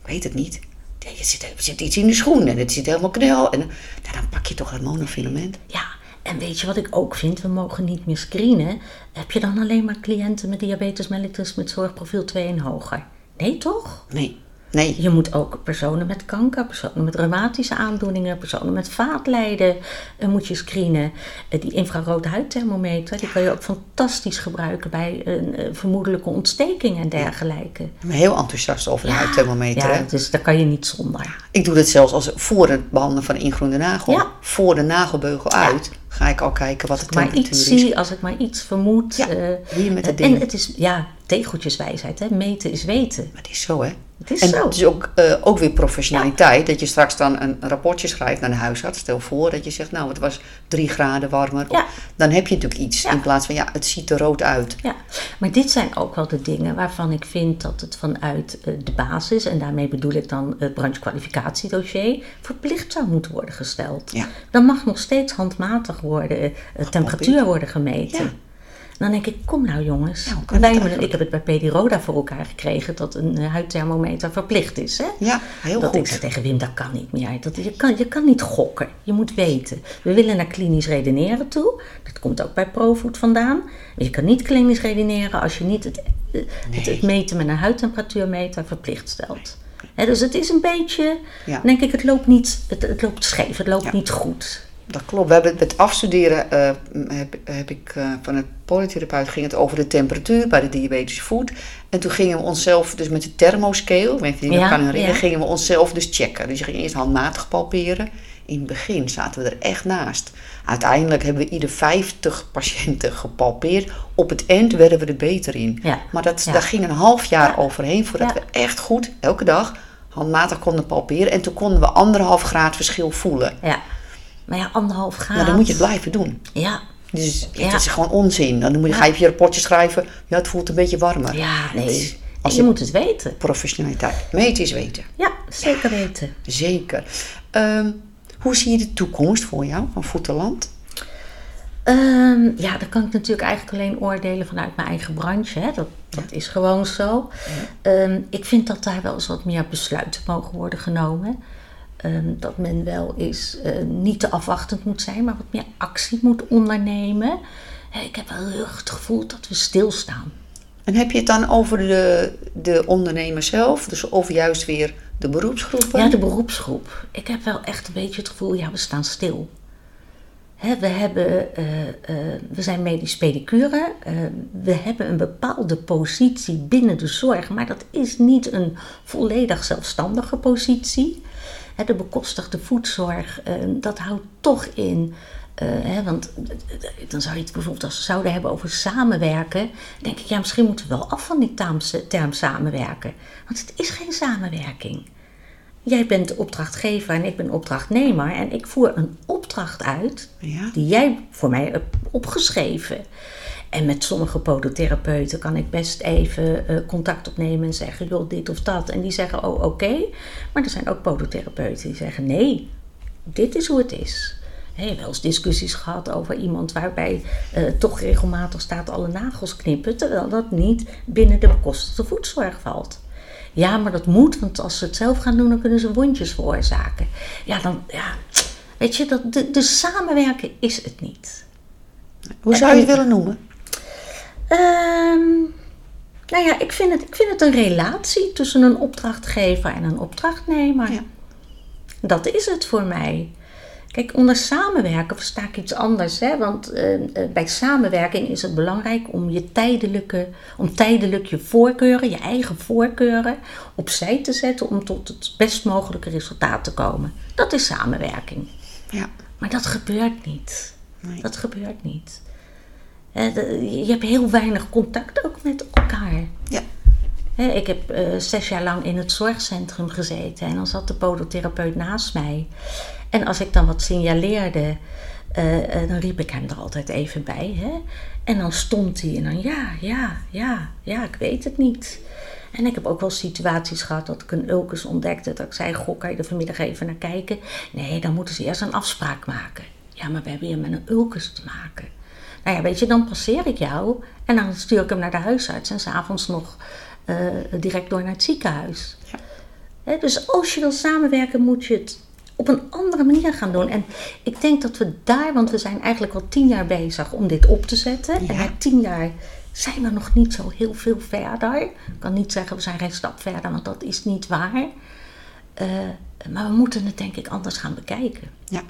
Ik weet het niet. Ja, Er zit, er zit iets in de schoen en het zit helemaal knel. En nou, dan pak je toch het monofilament. ja. En weet je wat ik ook vind? We mogen niet meer screenen. Heb je dan alleen maar cliënten met diabetes mellitus met zorgprofiel 2 en hoger? Nee, toch? Nee, nee. Je moet ook personen met kanker, personen met reumatische aandoeningen, personen met vaatlijden eh, moet je screenen. Eh, die infrarood huidthermometer, die kan je ook fantastisch gebruiken bij een eh, vermoedelijke ontsteking en dergelijke. Ik ben heel enthousiast over de huidthermometer. Ja, hè. dus daar kan je niet zonder. Ik doe dat zelfs als voor het behandelen van een ingroende nagel. Ja. Voor de nagelbeugel uit ga ik al kijken wat de Als ik maar temperatuur iets is. zie, als ik maar iets vermoed. Ja, hier met en ding. het is, ja, tegeltjeswijsheid, hè? meten is weten. Maar het is zo, hè? Het is en zo. het is ook, eh, ook weer professionaliteit. Dat je straks dan een rapportje schrijft naar de huisarts. Stel voor dat je zegt, nou, het was drie graden warmer. Ja. Dan heb je natuurlijk iets. Ja. In plaats van, ja, het ziet er rood uit. Ja, maar dit zijn ook wel de dingen waarvan ik vind dat het vanuit eh, de basis, en daarmee bedoel ik dan het branchekwalificatiedossier, verplicht zou moeten worden gesteld. Ja. Dan mag nog steeds handmatig worden, eh, temperatuur worden gemeten. Dan denk ik, kom nou jongens. Ja, kan Wij ik heb het bij Pediroda voor elkaar gekregen dat een eh, huidthermometer verplicht is. Hè? Ja, heel dat ik zei tegen Wim, dat kan niet meer. Dat, je, kan, je kan niet gokken. Je moet weten. We willen naar klinisch redeneren toe. Dat komt ook bij ProFood vandaan. Je kan niet klinisch redeneren als je niet het, eh, het meten met een huidtemperatuurmeter verplicht stelt. Dus het is een beetje, Ja. denk ik, het loopt niet, het, het loopt scheef, het loopt Ja. niet goed. Dat klopt. We hebben het afstuderen eh, heb, heb ik eh, van het polytherapeut ging het over de temperatuur bij de diabetische voet. En toen gingen we onszelf dus met de thermoscale, weet je Ja, kan herinneren, ja. gingen we onszelf dus checken. Dus je ging eerst handmatig palperen. In het begin zaten we er echt naast. Uiteindelijk hebben we ieder 50 patiënten gepalpeerd. Op het eind werden we er beter in. Ja. Maar dat, daar ging een half jaar Ja. overheen voordat we echt goed, elke dag, handmatig konden palperen. En toen konden we anderhalf graad verschil voelen. Ja. Maar ja, anderhalf graad. Maar dan moet je het blijven doen. Ja, Dus het Ja. is gewoon onzin. Dan moet je, Ja. ga je je rapportje schrijven. Ja, het voelt een beetje warmer. ja, nee. is- Als je moet het weten. professionaliteit. Meten is weten. Ja, zeker weten. Zeker. Ehm, hoe zie je de toekomst voor jou van Voeterland? Ehm, ja, dan kan ik natuurlijk eigenlijk alleen oordelen vanuit mijn eigen branche. Hè. Dat, dat is gewoon zo. Ehm, ik vind dat daar wel eens wat meer besluiten mogen worden genomen. Ehm, dat men wel eens eh, niet te afwachtend moet zijn, maar wat meer actie moet ondernemen. Hè, ik heb wel heel erg het gevoel dat we stilstaan. En heb je het dan over de, de ondernemer zelf? Dus of juist weer de beroepsgroepen? Ja, de beroepsgroep. Ik heb wel echt een beetje het gevoel, ja, we staan stil. We, hebben, eh, eh, we zijn medisch pedicure. eh, we hebben een bepaalde positie binnen de zorg, maar dat is niet een volledig zelfstandige positie. De bekostigde voedzorg, eh, dat houdt toch in. eh, hè, want dan zou je het bijvoorbeeld als we zouden hebben over samenwerken. Denk ik, ja, misschien moeten we wel af van die term, term samenwerken. Want het is geen samenwerking. Jij bent de opdrachtgever en ik ben opdrachtnemer. En ik voer een opdracht uit Ja. die jij voor mij hebt opgeschreven. En met sommige podotherapeuten kan ik best even eh, contact opnemen en zeggen, joh, dit of dat. En die zeggen, oh, oké. Maar er zijn ook podotherapeuten die zeggen, nee, dit is hoe het is. Hey, wel eens discussies gehad over iemand waarbij eh, toch regelmatig staat alle nagels knippen, terwijl dat niet binnen de bekostigde voedzorg valt. Ja, maar dat moet, want als ze het zelf gaan doen, dan kunnen ze wondjes veroorzaken. Ja, dan, ja, weet je, dat, de, de samenwerken is het niet. Hoe zou je het willen noemen? Ehm, nou ja, ik vind, het, ik vind het een relatie tussen een opdrachtgever en een opdrachtnemer. Ja. Dat is het voor mij. Kijk, onder samenwerken versta ik iets anders. Hè? Want eh, eh, bij samenwerking is het belangrijk om je tijdelijke, om tijdelijk je voorkeuren, je eigen voorkeuren, opzij te zetten om tot het best mogelijke resultaat te komen. Dat is samenwerking. Ja. Maar dat gebeurt niet. Nee. Dat gebeurt niet. Je hebt heel weinig contact ook met elkaar. Ja. Ik heb eh, zes jaar lang in het zorgcentrum gezeten en dan zat de podotherapeut naast mij. En als ik dan wat signaleerde, eh, eh, dan riep ik hem er altijd even bij. Hè? En dan stond hij en dan ja, ja, ja, ja, ik weet het niet. En ik heb ook wel situaties gehad dat ik een ulcus ontdekte. Dat ik zei, goh, kan je er vanmiddag even naar kijken? Nee, dan moeten ze eerst een afspraak maken. Ja, maar we hebben hier met een ulcus te maken. Nou ja, weet je, dan passeer ik jou en dan stuur ik hem naar de huisarts en s'avonds nog eh, direct door naar het ziekenhuis. Ja. Dus als je wil samenwerken, moet je het op een andere manier gaan doen. En ik denk dat we daar, want we zijn eigenlijk al tien jaar bezig om dit op te zetten. En na tien jaar zijn we nog niet zo heel veel verder. Ik kan niet zeggen we zijn geen stap verder, want dat is niet waar. Eh, maar we moeten het denk ik anders gaan bekijken. Ja.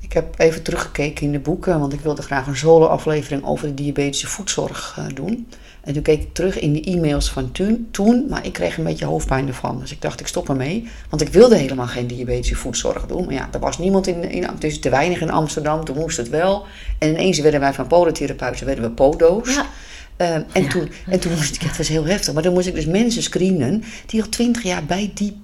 Ik heb even teruggekeken in de boeken, want ik wilde graag een solo-aflevering over de diabetische voedzorg eh, doen. En toen keek ik terug in de e-mails van toen, toen, maar ik kreeg een beetje hoofdpijn ervan. Dus ik dacht, ik stop ermee. Want ik wilde helemaal geen diabetische voedzorg doen. Maar ja, er was niemand in, in dus te weinig in Amsterdam, toen moest het wel. En ineens werden wij van podotherapeuten, werden we podo's. Ja. Ehm, en, Ja. toen, en toen moest ik, het was heel heftig, maar toen moest ik dus mensen screenen die al twintig jaar bij die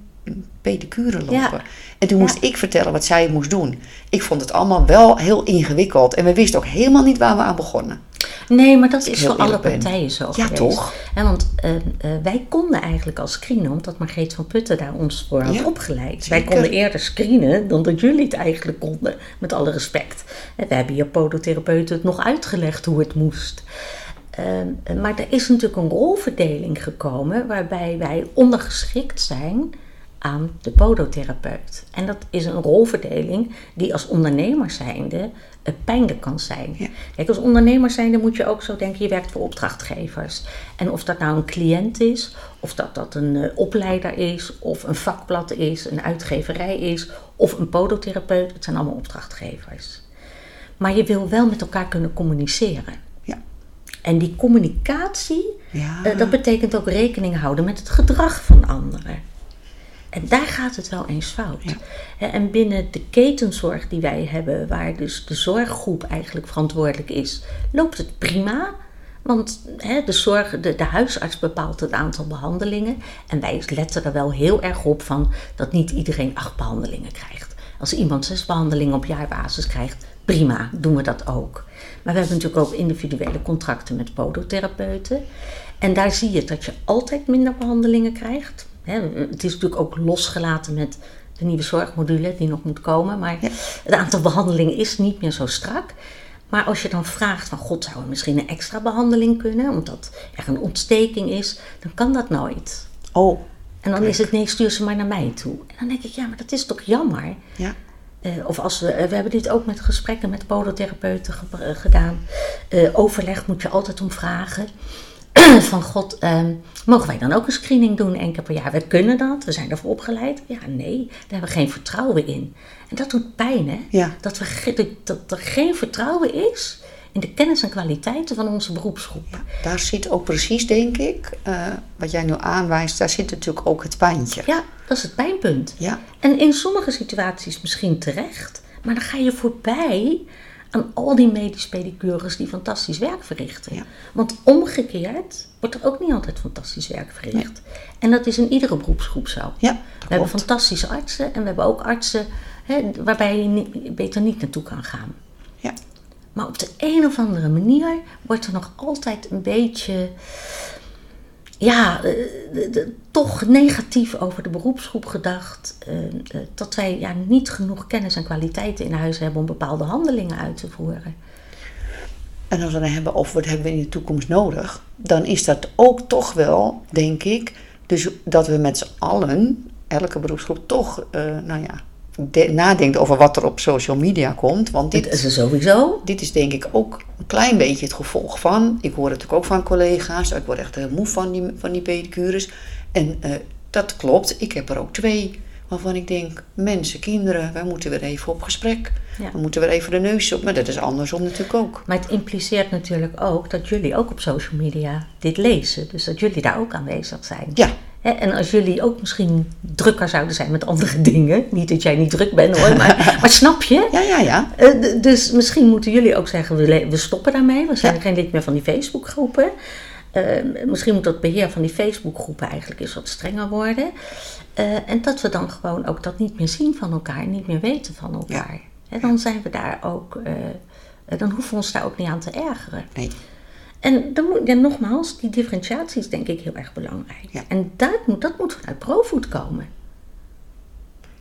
pedicure lopen. Ja. En toen moest ik vertellen wat zij moest doen. Ik vond het allemaal wel heel ingewikkeld en we wisten ook helemaal niet waar we aan begonnen. Nee, maar dat is voor alle ben. partijen zo Ja, geweest. toch? Want eh, eh, wij konden eigenlijk al screenen, omdat Margreet van Putten daar ons voor had Ja, opgeleid. Wij konden eerder screenen dan dat jullie het eigenlijk konden, met alle respect. En we hebben hier podotherapeuten het nog uitgelegd hoe het moest. Ehm, maar er is natuurlijk een rolverdeling gekomen waarbij wij ondergeschikt zijn aan de podotherapeut. En dat is een rolverdeling die als ondernemer zijnde pijnlijk kan zijn. Ja. Kijk, als ondernemer zijnde moet je ook zo denken, je werkt voor opdrachtgevers. En of dat nou een cliënt is, of dat dat een uh, opleider is, of een vakblad is, een uitgeverij is, of een podotherapeut, het zijn allemaal opdrachtgevers. Maar je wil wel met elkaar kunnen communiceren. Ja. En die communicatie, ja. uh, dat betekent ook rekening houden met het gedrag van anderen. En daar gaat het wel eens fout. En binnen de ketenzorg die wij hebben, waar dus de zorggroep eigenlijk verantwoordelijk is, loopt het prima. Want de, zorg, de, de huisarts bepaalt het aantal behandelingen. En wij letten er wel heel erg op van dat niet iedereen acht behandelingen krijgt. Als iemand zes behandelingen op jaarbasis krijgt, prima, doen we dat ook. Maar we hebben natuurlijk ook individuele contracten met podotherapeuten. En daar zie je dat je altijd minder behandelingen krijgt het is natuurlijk ook losgelaten met de nieuwe zorgmodule die nog moet komen. Maar het aantal behandelingen is niet meer zo strak. Maar als je dan vraagt van god, zou er misschien een extra behandeling kunnen, omdat er een ontsteking is, dan kan dat nooit. Oh. En dan is het nee, stuur ze maar naar mij toe. En dan denk ik, ja, maar dat is toch jammer? Ja. Uh, of als we, we hebben dit ook met gesprekken met podotherapeuten gedaan. Uh, overleg moet je altijd om vragen. van God, ehm, mogen wij dan ook een screening doen keer per jaar? We kunnen dat, we zijn ervoor opgeleid. Ja, nee, daar hebben we geen vertrouwen in. En dat doet pijn, hè? Ja. Dat, we, dat er geen vertrouwen is in de kennis en kwaliteiten van onze beroepsgroep. Ja, daar zit ook precies, denk ik, uh, wat jij nu aanwijst, daar zit natuurlijk ook het pijntje. Ja, dat is het pijnpunt. Ja. En in sommige situaties misschien terecht, maar dan ga je voorbij aan al die medisch pedicures die fantastisch werk verrichten. Ja. Want omgekeerd wordt er ook niet altijd fantastisch werk verricht. En dat is in iedere beroepsgroep zo. Ja, we hebben fantastische artsen en we hebben ook artsen hè, waarbij je niet, beter niet naartoe kan gaan. Ja. Maar op de een of andere manier wordt er nog altijd een beetje ja, eh, toch negatief over de beroepsgroep gedacht. Eh, eh, dat wij ja, niet genoeg kennis en kwaliteiten in huis hebben om bepaalde handelingen uit te voeren. En als we dan hebben over wat hebben we in de toekomst nodig, dan is dat ook toch wel, denk ik, dus dat we met z'n allen, elke beroepsgroep, toch, nou ja, nadenkt over wat er op social media komt. Want dit, dit, is er sowieso. Dit is denk ik ook een klein beetje het gevolg van. Ik hoor het natuurlijk ook van collega's. Ik word echt heel moe van die, van die pedicures. En uh, dat klopt. Ik heb er ook twee. Waarvan ik denk, mensen, kinderen, wij moeten weer even op gesprek. Ja. We moeten weer even de neus op. Maar dat is andersom natuurlijk ook. Maar het impliceert natuurlijk ook dat jullie ook op social media dit lezen. Dus dat jullie daar ook aanwezig zijn. Ja, en als jullie ook misschien drukker zouden zijn met andere dingen. Niet dat jij niet druk bent hoor, maar, maar snap je? Ja, ja, ja. Eh, dus misschien moeten jullie ook zeggen, we, stoppen daarmee. We zijn geen lid meer van die Facebookgroepen. Uh, misschien moet dat beheer van die Facebookgroepen eigenlijk eens wat strenger worden. Uh, en dat we dan gewoon ook dat niet meer zien van elkaar, niet meer weten van elkaar. Ja. dan zijn we daar ook, dan hoeven we ons daar ook niet aan te ergeren. Nee. En dan moet, ja, nogmaals, die differentiatie is denk ik heel erg belangrijk. Ja. En dat moet, dat moet vanuit ProFood komen.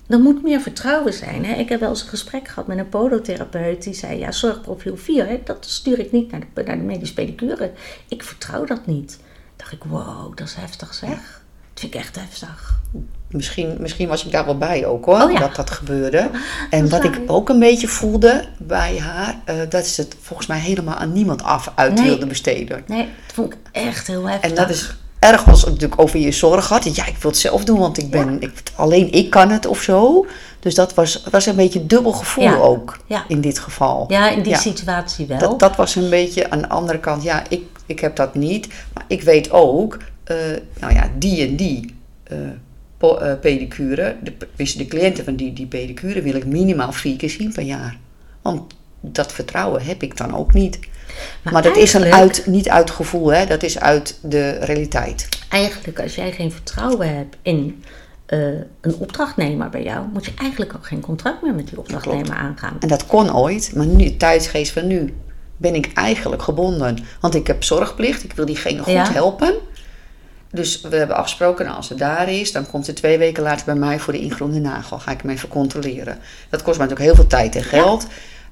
Er moet meer vertrouwen zijn. Hè? Ik heb wel eens een gesprek gehad met een podotherapeut die zei: Ja, zorgprofiel 4, hè, dat stuur ik niet naar de, naar de medische pedicure. Ik vertrouw dat niet. Dacht ik: Wow, dat is heftig zeg. Dat vind ik echt heftig. Misschien, misschien was ik daar wel bij ook hoor, oh dat dat gebeurde. En wat ik ook een beetje voelde bij haar, uh, dat is het volgens mij helemaal aan niemand af uit nee. wilde besteden. Nee, dat vond ik echt heel heftig. En dat is erg het natuurlijk over je zorg had. Ja, ik wil het zelf doen, want ik ben, ja. ik, alleen ik kan het of zo. Dus dat was, was een beetje dubbel gevoel ja. ook ja. in dit geval. Ja, in die situatie wel. Dat, dat was een beetje aan de andere kant, ja, ik, ik heb dat niet. Maar ik weet ook, uh, nou ja, die en die uh, pedicure, de, de cliënten van die, die pedicure wil ik minimaal vier keer zien per jaar. Want dat vertrouwen heb ik dan ook niet. Maar, maar dat is een uit, niet uit gevoel, hè? dat is uit de realiteit. Eigenlijk, als jij geen vertrouwen hebt in uh, een opdrachtnemer bij jou, moet je eigenlijk ook geen contract meer met die opdrachtnemer Klopt. aangaan. En dat kon ooit, maar nu, tijdsgeest van nu, ben ik eigenlijk gebonden. Want ik heb zorgplicht, ik wil diegene goed Ja. helpen. Dus we hebben afgesproken, nou, als ze daar is, dan komt ze twee weken later bij mij voor de ingroende nagel. Ga ik hem even controleren. Dat kost me natuurlijk heel veel tijd en geld.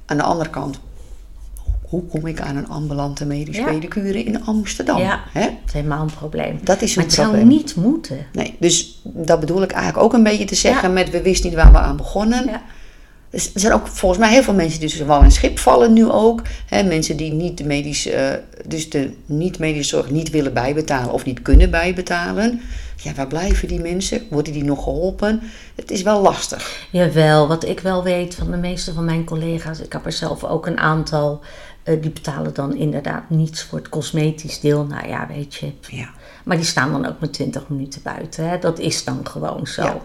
Aan de andere kant, hoe kom ik aan een ambulante medische Ja. pedicure in Amsterdam? Ja. Hè? Dat is helemaal een probleem. Dat is maar een het zou probleem. niet moeten. Nee, dus dat bedoel ik eigenlijk ook een beetje te zeggen Ja. met we wisten niet waar we aan begonnen. Ja. Dus er zijn ook volgens mij heel veel mensen die tussen wal en schip vallen nu ook. Hè, mensen die niet de medische, eh, dus de niet-medische zorg niet willen bijbetalen of niet kunnen bijbetalen. Ja, waar blijven die mensen? Worden die nog geholpen? Het is wel lastig. Jawel, wat ik wel weet van de meeste van mijn collega's, ik heb er zelf ook een aantal, eh, die betalen dan inderdaad niets voor het cosmetisch deel. Nou ja, weet je. Ja. Maar die staan dan ook met 20 minuten buiten. Hè? Dat is dan gewoon zo. Ja.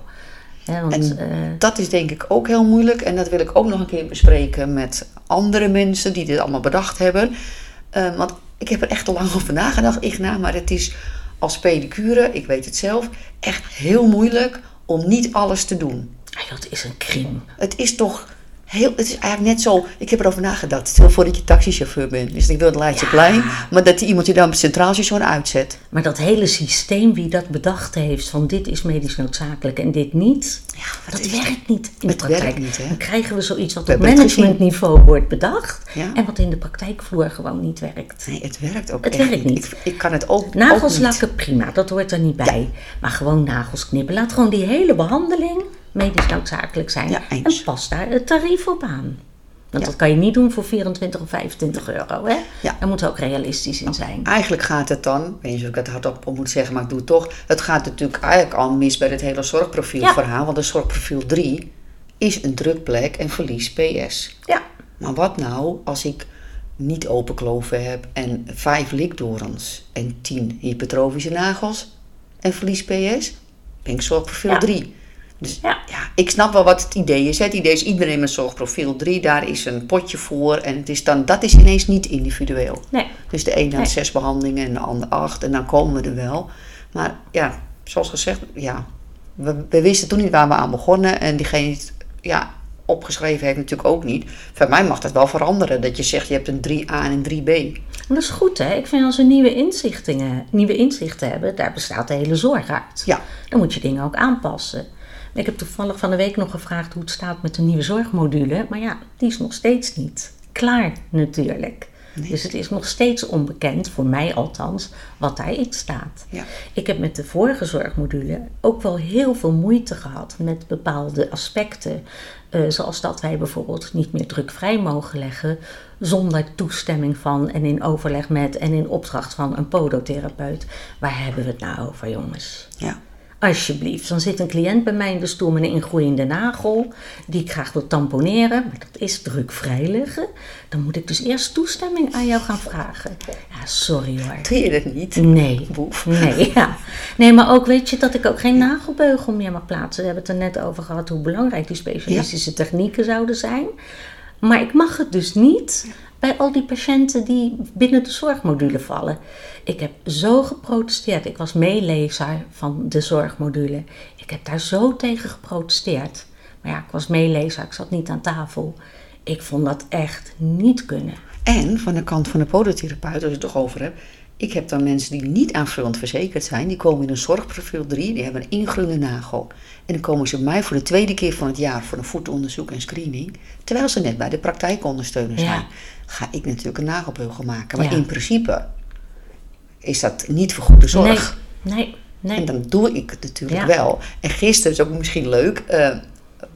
Hè, want, En eh, dat is denk ik ook heel moeilijk. En dat wil ik ook nog een keer bespreken met andere mensen die dit allemaal bedacht hebben. Eh, want ik heb er echt al lang over nagedacht, Igna. Maar het is als pedicure, ik weet het zelf, echt heel moeilijk om niet alles te doen. dat is een crime. Het is toch heel, het is eigenlijk net zo, ik heb erover nagedacht. Stel voor dat je taxichauffeur bent. Dus ik wil het Leidseplein, maar dat iemand je dan op het centraal station uitzet. Maar dat hele systeem wie dat bedacht heeft van dit is medisch noodzakelijk en dit niet, Ja, dat werkt niet in de praktijk. werkt niet, hè? Dan krijgen we zoiets wat We op managementniveau wordt bedacht Ja. en wat in de praktijkvloer gewoon niet werkt. Nee, het werkt ook Het echt werkt niet. Ik, ik kan het ook, Nagels ook niet. lakken, prima, dat hoort er niet bij. Maar gewoon nagels knippen. Laat gewoon die hele behandeling medisch noodzakelijk zijn. Ja, en pas daar het tarief op aan. Want Ja. dat kan je niet doen voor 24 of 25 euro. Hè? Ja. Daar moet ook realistisch in zijn. Eigenlijk gaat het dan, ik weet niet of ik dat hardop op moet zeggen, maar ik doe het toch. Het gaat natuurlijk eigenlijk al mis bij het hele zorgprofielverhaal. Want de zorgprofiel 3 is een drukplek en verlies PS. Ja, Maar wat nou als ik niet open kloven heb en vijf likdorens en tien hypertrofische nagels en verlies PS? Ben ik zorgprofiel Ja. 3. Dus Ja. ja. ik snap wel wat het idee is. Het idee is iedereen met zorgprofiel 3, daar is een potje voor. En het is dan, dat is ineens niet individueel. nee. Dus de een had Nee. zes behandelingen en de ander acht. En dan komen we er wel. Maar ja, zoals gezegd, ja, we, we wisten toen niet waar we aan begonnen. En diegene die het ja, opgeschreven heeft natuurlijk ook niet. Van mij mag dat wel veranderen. Dat je zegt, je hebt een 3A en een 3B. Maar dat is goed, hè? Ik vind als we nieuwe inzichten, nieuwe inzichten hebben, daar bestaat de hele zorg uit. Ja, Dan moet je dingen ook aanpassen. Ik heb toevallig van de week nog gevraagd hoe het staat met de nieuwe zorgmodule. Maar ja, die is nog steeds niet klaar natuurlijk. Dus het is nog steeds onbekend, voor mij althans, wat daarin staat. Ja. Ik heb met de vorige zorgmodule ook wel heel veel moeite gehad met bepaalde aspecten. Eh, zoals dat wij bijvoorbeeld niet meer drukvrij mogen leggen zonder toestemming van en in overleg met en in opdracht van een podotherapeut. Waar hebben we het nou over, jongens? ja. Alsjeblieft, dan zit een cliënt bij mij in de stoel met een ingroeiende nagel, die ik graag wil tamponeren, maar dat is drukvrij leggen. Dan moet ik dus eerst toestemming aan jou gaan vragen. Ja, sorry hoor. Doe je dat niet? Nee. Boef. Nee, ja. nee, maar ook weet je dat ik ook geen nagelbeugel meer mag plaatsen. We hebben het er net over gehad hoe belangrijk die specialistische technieken zouden zijn. Maar ik mag het dus niet bij al die patiënten die binnen de zorgmodule vallen. Ik heb zo geprotesteerd. Ik was meelezer van de zorgmodule. Ik heb daar zo tegen geprotesteerd. Maar ja, ik was meelezer, ik zat niet aan tafel. Ik vond dat echt niet kunnen. En van de kant van de podotherapeut, als je het toch over hebt. Ik heb dan mensen die niet aanvullend verzekerd zijn. Die komen in een zorgprofiel 3. Die hebben een ingroeiende nagel. En dan komen ze bij mij voor de tweede keer van het jaar voor een voetonderzoek en screening. Terwijl ze net bij de praktijkondersteuner zijn. Ja. Ga ik natuurlijk een nagelbeugel maken. Maar Ja. in principe is dat niet vergoede zorg. Nee, nee, nee. En dan doe ik het natuurlijk Ja. wel. En gisteren is ook misschien leuk. eh,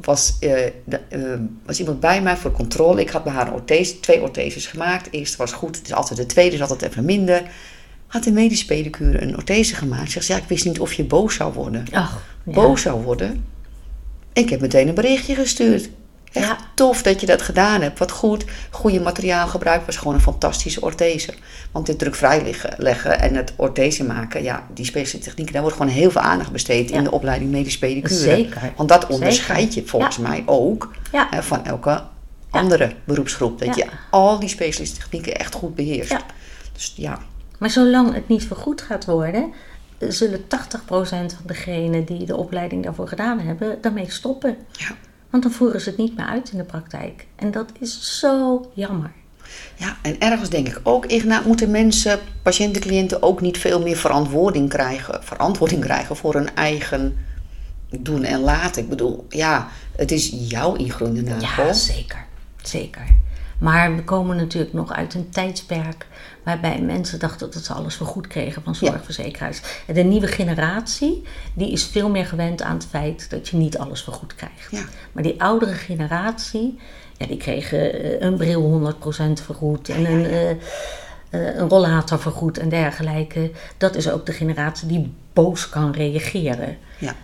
was, eh, de- eh, was iemand bij mij voor controle. Ik had bij haar een orthese, twee ortheses gemaakt. De eerste was goed, het is altijd de tweede is altijd even minder. Had een medische pedicure een orthese gemaakt. Zegt ze, ja, ik wist niet of je boos zou worden. Ach, ja. Boos zou worden. Ik heb meteen een berichtje gestuurd. Echt Ja. tof dat je dat gedaan hebt. Wat goed. Goede materiaalgebruik was gewoon een fantastische orthese. Want dit drukvrij liggen, leggen en het orthese maken, ja, die specialistische technieken, daar wordt gewoon heel veel aandacht besteed in de opleiding medische pedicure. Zeker. Want dat Zeker. onderscheid je volgens Ja. mij ook hè, van elke andere beroepsgroep. Dat je al die specialistische technieken echt goed beheerst. Dus ja, Maar zolang het niet vergoed gaat worden, zullen 80% van degenen die de opleiding daarvoor gedaan hebben, daarmee stoppen. ja. Want dan voeren ze het niet meer uit in de praktijk. En dat is zo jammer. Ja, en ergens denk ik ook, Igna, moeten mensen, patiënten, cliënten ook niet veel meer verantwoording krijgen, verantwoording krijgen voor hun eigen doen en laten. Ik bedoel, ja, het is jouw ingroeiende nagel. Ja, zeker. Zeker. Maar we komen natuurlijk nog uit een tijdsperk waarbij mensen dachten dat ze alles vergoed kregen van zorgverzekeraars. En de nieuwe generatie, die is veel meer gewend aan het feit dat je niet alles vergoed krijgt. Ja. Maar die oudere generatie, ja, die kregen eh, een bril 100% vergoed en een, eh, een rollator vergoed en dergelijke. Dat is ook de generatie die boos kan reageren. Ja.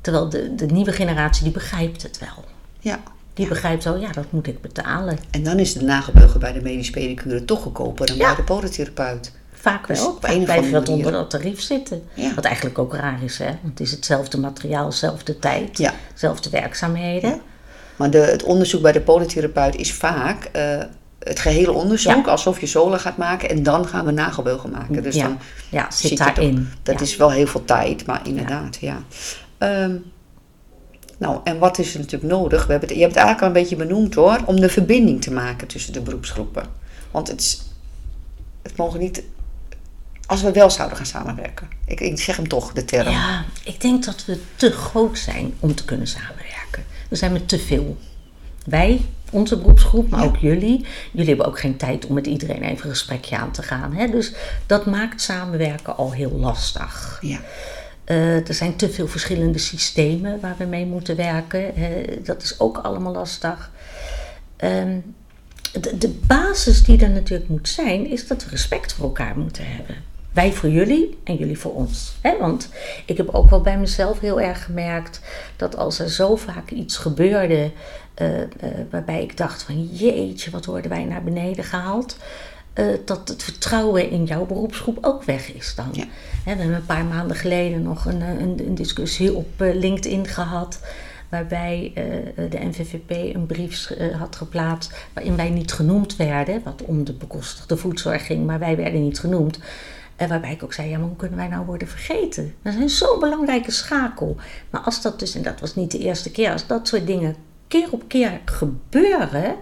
Terwijl de, de nieuwe generatie, die begrijpt het wel. Ja. Die begrijpt wel, ja, dat moet ik betalen. En dan is de nagelbeugel bij de medisch pedicure toch goedkoper dan bij de podotherapeut. Vaak Dus wel. op Vaak blijf je wat onder dat tarief zitten. Wat eigenlijk ook raar is, hè? Want het is hetzelfde materiaal, dezelfde tijd, Ja. dezelfde werkzaamheden. Maar de, het onderzoek bij de podotherapeut is vaak eh, het gehele onderzoek, Ja. alsof je zolen gaat maken en dan gaan we nagelbeugel maken. Dus ja. dan ja, zit, toch- daarin. Dat is wel heel veel tijd, maar inderdaad, ja. Ehm, nou, en wat is er natuurlijk nodig? We hebben het, je hebt het eigenlijk al een beetje benoemd hoor, om de verbinding te maken tussen de beroepsgroepen. Want het, is, het mogen niet, als we wel zouden gaan samenwerken. Ik, ik zeg hem toch, de term. Ja, ik denk dat we te groot zijn om te kunnen samenwerken. We zijn met te veel. Wij, onze beroepsgroep, maar Ja. ook jullie. Jullie hebben ook geen tijd om met iedereen even een gesprekje aan te gaan. Hè? Dus dat maakt samenwerken al heel lastig. Ja. Eh, er zijn te veel verschillende systemen waar we mee moeten werken. Dat is ook allemaal lastig. Ehm, de, basis die er natuurlijk moet zijn, is dat we respect voor elkaar moeten hebben. Wij voor jullie en jullie voor ons. Want ik heb ook wel bij mezelf heel erg gemerkt dat als er zo vaak iets gebeurde eh, eh, waarbij ik dacht van jeetje, wat worden wij naar beneden gehaald. Eh, dat het vertrouwen in jouw beroepsgroep ook weg is dan. Ja. We hebben een paar maanden geleden nog een, eh, een, een discussie op eh, LinkedIn gehad. Waarbij de NVVP een brief had geplaatst. waarin wij niet genoemd werden. Wat om de bekostigde voedzorg ging, maar wij werden niet genoemd. En waarbij ik ook zei: ja, maar hoe kunnen wij nou worden vergeten? Dat is zo'n belangrijke schakel. Maar als dat dus, en dat was niet de eerste keer, als dat soort dingen keer op keer gebeuren.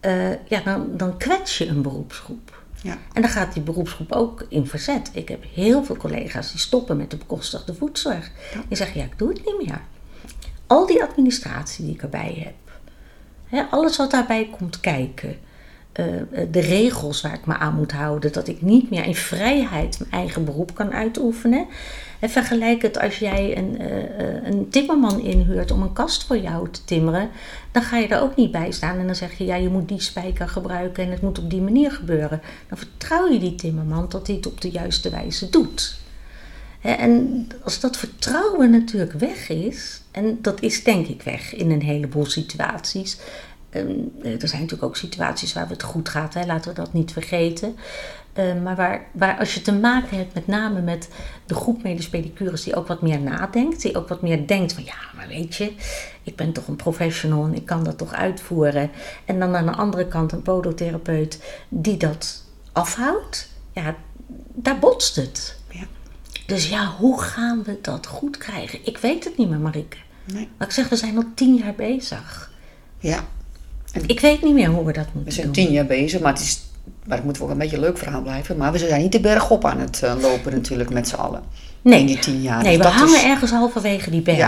Eh, ja, dan, dan kwets je een beroepsgroep. Ja. En dan gaat die beroepsgroep ook in verzet. Ik heb heel veel collega's die stoppen met de bekostigde voedzorg. Die zeggen, ja, ik doe het niet meer. Al die administratie die ik erbij heb. Hè, alles wat daarbij komt kijken. Eh, de regels waar ik me aan moet houden. Dat ik niet meer in vrijheid mijn eigen beroep kan uitoefenen. En vergelijk het als jij een, eh, eh, een timmerman inhuurt om een kast voor jou te timmeren. Dan ga je er ook niet bij staan en dan zeg je ja, je moet die spijker gebruiken en het moet op die manier gebeuren. Dan vertrouw je die timmerman dat hij het op de juiste wijze doet. En als dat vertrouwen natuurlijk weg is, en dat is denk ik weg in een heleboel situaties. Ehm, Er zijn natuurlijk ook situaties waar het goed gaat, hè, laten we dat niet vergeten. Ehm, Maar waar, waar als je te maken hebt met name met de groep medisch pedicures die ook wat meer nadenkt, die ook wat meer denkt van ja, maar weet je, ik ben toch een professional en ik kan dat toch uitvoeren. En dan aan de andere kant een podotherapeut die dat afhoudt, ja, daar botst het. Ja. Dus ja, hoe gaan we dat goed krijgen? Ik weet het niet meer, Marike. Nee. Maar ik zeg, we zijn al tien jaar bezig. Ja. Ik weet niet meer hoe we dat moeten We zijn doen. tien jaar bezig, maar het is. Maar het moet wel een beetje een leuk verhaal blijven. Maar we zijn niet de berg op aan het eh, lopen natuurlijk met z'n allen. Nee, In die tien jaar. nee Dus we hangen is- ergens halverwege die berg.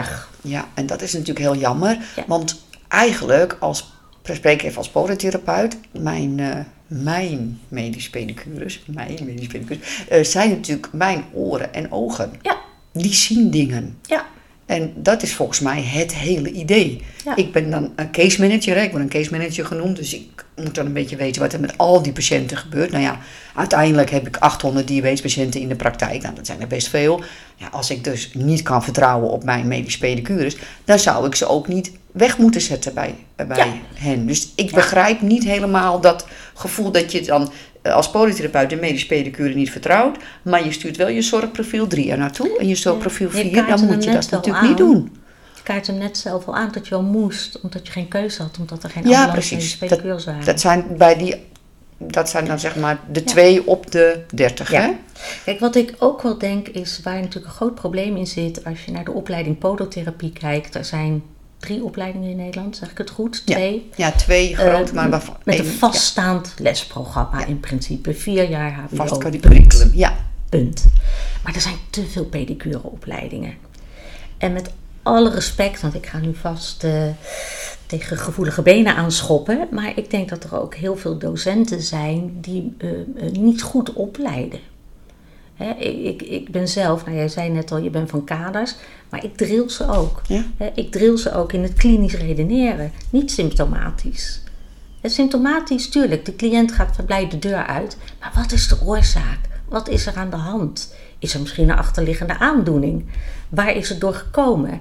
Ja, ja, en dat is natuurlijk heel jammer. Ja. Want eigenlijk, als spreek even als podotherapeut, mijn, eh, mijn medisch pedicures, mijn medisch pedicures, eh, zijn natuurlijk mijn oren en ogen. Ja, Die zien dingen. ja, En dat is volgens mij het hele idee. Ja. Ik ben dan een case manager, hè. ik word een case manager genoemd, dus ik moet dan een beetje weten wat er met al die patiënten gebeurt. Nou ja, uiteindelijk heb ik 800 diabetespatiënten in de praktijk, nou dat zijn er best veel. Ja, als ik dus niet kan vertrouwen op mijn medische pedicures, dan zou ik ze ook niet weg moeten zetten bij, bij Ja. hen. Dus ik begrijp niet helemaal dat gevoel dat je dan als polytherapeut de medische pedicure niet vertrouwt, maar je stuurt wel je zorgprofiel 3 er naartoe en je zorgprofiel Je 4, kaart dan moet je dat natuurlijk niet doen. Je kaart hem net zelf al aan dat je wel moest, omdat je geen keuze had, omdat er geen Ja, precies. medische pedicures waren. Dat zijn bij die, dat zijn dan zeg maar de Ja. twee op de 30, Ja. hè? Kijk, wat ik ook wel denk is waar natuurlijk een groot probleem in zit als je naar de opleiding podotherapie kijkt. Er zijn drie opleidingen in Nederland, zeg ik het goed? Twee. Ja, twee grote, Eh, maar waarvan Met een vaststaand lesprogramma Ja. in principe. Vier jaar ja, HBO. vast curriculum. Ja, Punt. Maar er zijn te veel pedicureopleidingen. En met alle respect, want ik ga nu vast eh, tegen gevoelige benen aanschoppen. Maar ik denk dat er ook heel veel docenten zijn die uh, niet goed opleiden. Ik, ik, ben zelf, nou jij zei net al, je bent van kaders, maar ik drill ze ook. Ja? Ik drill ze ook in het klinisch redeneren, niet symptomatisch. Hè, symptomatisch, tuurlijk, de cliënt gaat blij de deur uit, maar wat is de oorzaak? Wat is er aan de hand? Is er misschien een achterliggende aandoening? Waar is het door gekomen?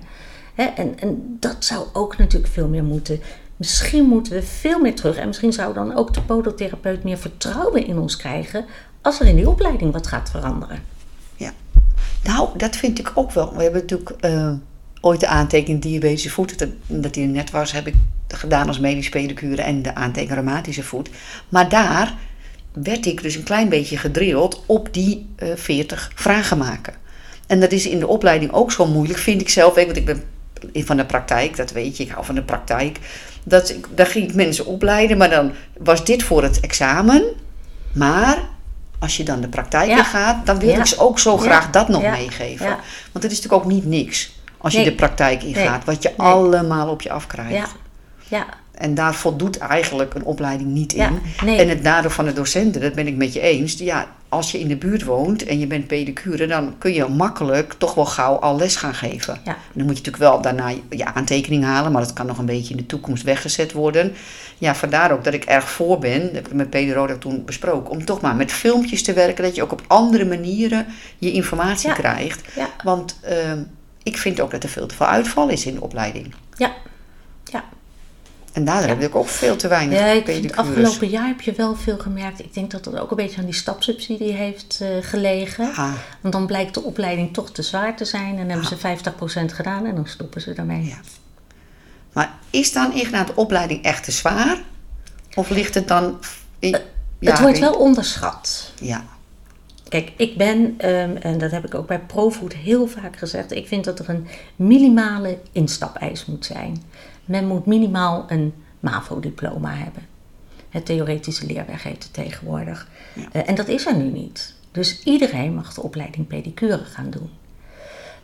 en, en dat zou ook natuurlijk veel meer moeten. Misschien moeten we veel meer terug. En misschien zou dan ook de podotherapeut meer vertrouwen in ons krijgen. Als er in die opleiding wat gaat veranderen. Ja, nou, dat vind ik ook wel. We hebben natuurlijk uh, ooit de aantekening diabetische voet. Dat, die er net was, heb ik gedaan als medisch pedicure. en de aantekening reumatische voet. Maar daar werd ik dus een klein beetje gedrild op die uh, 40 vragen maken. En dat is in de opleiding ook zo moeilijk, vind ik zelf. Want ik ben van de praktijk, dat weet je, ik hou van de praktijk. Dat daar ging ik mensen opleiden, maar dan was dit voor het examen. Maar als je dan de praktijk in gaat, dan wil ik ze ook zo graag dat nog meegeven. Want het is natuurlijk ook niet niks als je de praktijk ingaat, wat je allemaal op je afkrijgt. Ja. ja. En daar voldoet eigenlijk een opleiding niet in. En het nadeel van de docenten, dat ben ik met je eens. Ja, als je in de buurt woont en je bent pedicure, dan kun je makkelijk toch wel gauw al les gaan geven. Ja. Dan moet je natuurlijk wel daarna je aantekening halen, maar dat kan nog een beetje in de toekomst weggezet worden. Ja, vandaar ook dat ik erg voor ben, dat heb ik met Peter toen besproken, om toch maar met filmpjes te werken, dat je ook op andere manieren je informatie krijgt. Want uh, ik vind ook dat er veel te veel uitval is in de opleiding. Ja. En daardoor heb ik ook veel te weinig ja, ik Het afgelopen jaar heb je wel veel gemerkt. Ik denk dat dat ook een beetje aan die stapsubsidie heeft uh, gelegen. Ah. Want dan blijkt de opleiding toch te zwaar te zijn. En hebben ah. ze 50% gedaan en dan stoppen ze daarmee. Ja. Maar is dan inderdaad de opleiding echt te zwaar? Of ligt het dan... In, uh, ja, het wordt wel onderschat. Ja. Kijk, ik ben, um, en dat heb ik ook bij ProFood heel vaak gezegd, ik vind dat er een minimale instapeis moet zijn. Men moet minimaal een MAVO-diploma hebben. Het theoretische leerweg heet het tegenwoordig. Ja. Uh, en dat is er nu niet. Dus iedereen mag de opleiding pedicure gaan doen.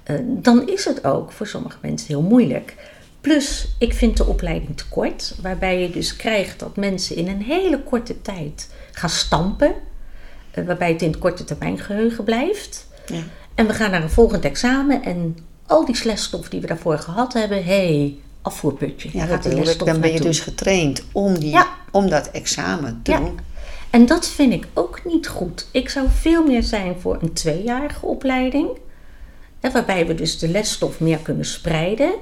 Uh, dan is het ook voor sommige mensen heel moeilijk. Plus, ik vind de opleiding te kort, waarbij je dus krijgt dat mensen in een hele korte tijd gaan stampen, uh, waarbij het in het korte termijn geheugen blijft. Ja. En we gaan naar een volgend examen en al die slesstof die we daarvoor gehad hebben, hey, afvoerputje. Ja, dat ik. Dan ben je dus getraind om, die, om dat examen te ja. doen. En dat vind ik ook niet goed. Ik zou veel meer zijn voor een tweejarige opleiding. Hè, waarbij we dus de lesstof meer kunnen spreiden.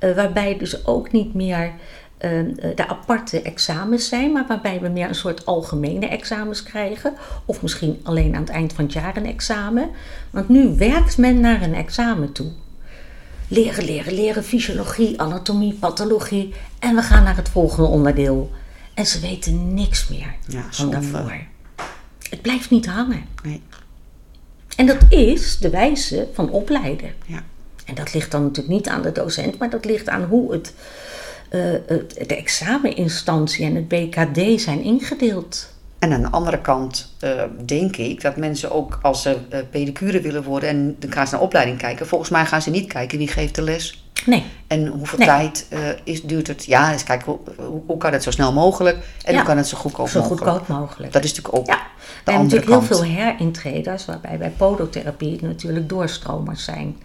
Uh, waarbij dus ook niet meer uh, de aparte examens zijn, maar waarbij we meer een soort algemene examens krijgen. Of misschien alleen aan het eind van het jaar een examen. Want nu werkt men naar een examen toe leren, leren, leren, fysiologie, anatomie, pathologie. En we gaan naar het volgende onderdeel. En ze weten niks meer ja, van daarvoor. Het blijft niet hangen. Nee. En dat is de wijze van opleiden. Ja. En dat ligt dan natuurlijk niet aan de docent, maar dat ligt aan hoe het, uh, het de exameninstantie en het BKD zijn ingedeeld. En aan de andere kant uh, denk ik dat mensen ook als ze uh, pedicure willen worden en dan gaan ze naar opleiding kijken. Volgens mij gaan ze niet kijken wie geeft de les. Nee. En hoeveel nee. tijd uh, is, duurt het? Ja, eens kijken hoe, hoe, hoe, kan het zo snel mogelijk en ja. hoe kan het zo goedkoop zo mogelijk? Zo goedkoop mogelijk. Dat is natuurlijk ook ja. de We hebben natuurlijk kant. heel veel herintreders, waarbij bij podotherapie natuurlijk doorstromers zijn.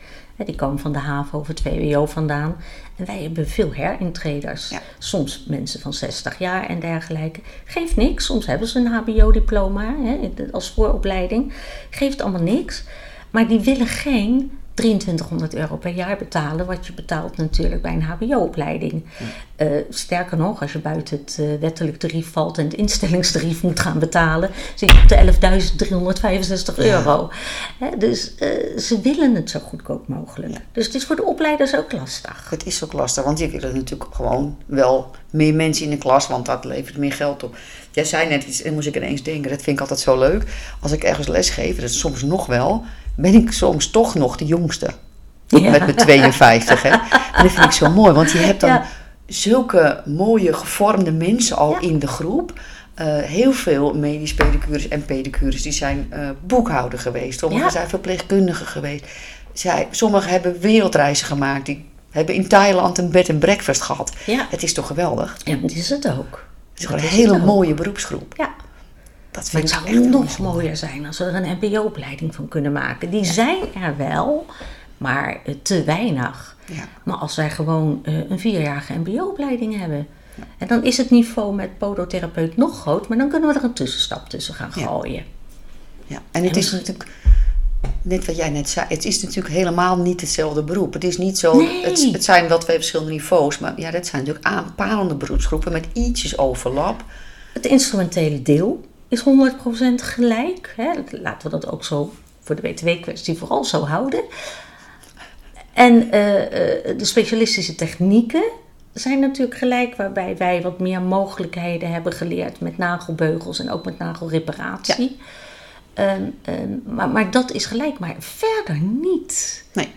Die komen van de HAVO of het VWO vandaan. En wij hebben veel herintreders. Ja. Soms mensen van 60 jaar en dergelijke. Geeft niks. Soms hebben ze een HBO-diploma als vooropleiding. Geeft allemaal niks. Maar die willen geen 2300 euro per jaar betalen, wat je betaalt natuurlijk bij een HBO-opleiding. Ja. Uh, sterker nog, als je buiten het uh, wettelijk tarief valt en het instellingstarief moet gaan betalen, zit je op de 11.365 euro. Ja. Hè, dus uh, ze willen het zo goedkoop mogelijk. Ja. Dus het is voor de opleiders ook lastig. Het is ook lastig, want je wil natuurlijk gewoon wel meer mensen in de klas, want dat levert meer geld op. Jij zei net iets, en moest ik ineens denken, dat vind ik altijd zo leuk. Als ik ergens les geef, dat is soms nog wel, ben ik soms toch nog de jongste. Ja. Met mijn 52. Hè? En dat vind ik zo mooi, want je hebt dan ja. zulke mooie gevormde mensen al ja. in de groep. Uh, heel veel medisch pedicures en pedicures die zijn uh, boekhouder geweest. Sommigen zijn verpleegkundigen geweest. Zij, sommigen hebben wereldreizen gemaakt. Die hebben in Thailand een bed and breakfast gehad. Ja. Het is toch geweldig? Ja, dat is het ook. Het is gewoon een hele mooie beroepsgroep. Ja, Dat vind ik zou echt nog mooier zijn als we er een mbo-opleiding van kunnen maken. Die zijn er wel, maar te weinig. Ja. Maar als wij gewoon eh, een vierjarige mbo-opleiding hebben... En dan is het niveau met podotherapeut nog groot, maar dan kunnen we er een tussenstap tussen gaan gooien. Ja, en het En is natuurlijk, net wat jij net zei, het is natuurlijk helemaal niet hetzelfde beroep. Het is niet zo, Nee. het, het zijn wel twee verschillende niveaus, maar ja, dat zijn natuurlijk aanpalende beroepsgroepen met ietsjes overlap. Het instrumentele deel is 100% gelijk. Hè? Laten we dat ook zo voor de BTW-kwestie vooral zo houden. En eh, eh, de specialistische technieken zijn natuurlijk gelijk, waarbij wij wat meer mogelijkheden hebben geleerd met nagelbeugels en ook met nagelreparatie. Ehm, ehm, maar, maar dat is gelijk, maar verder niet. Nee,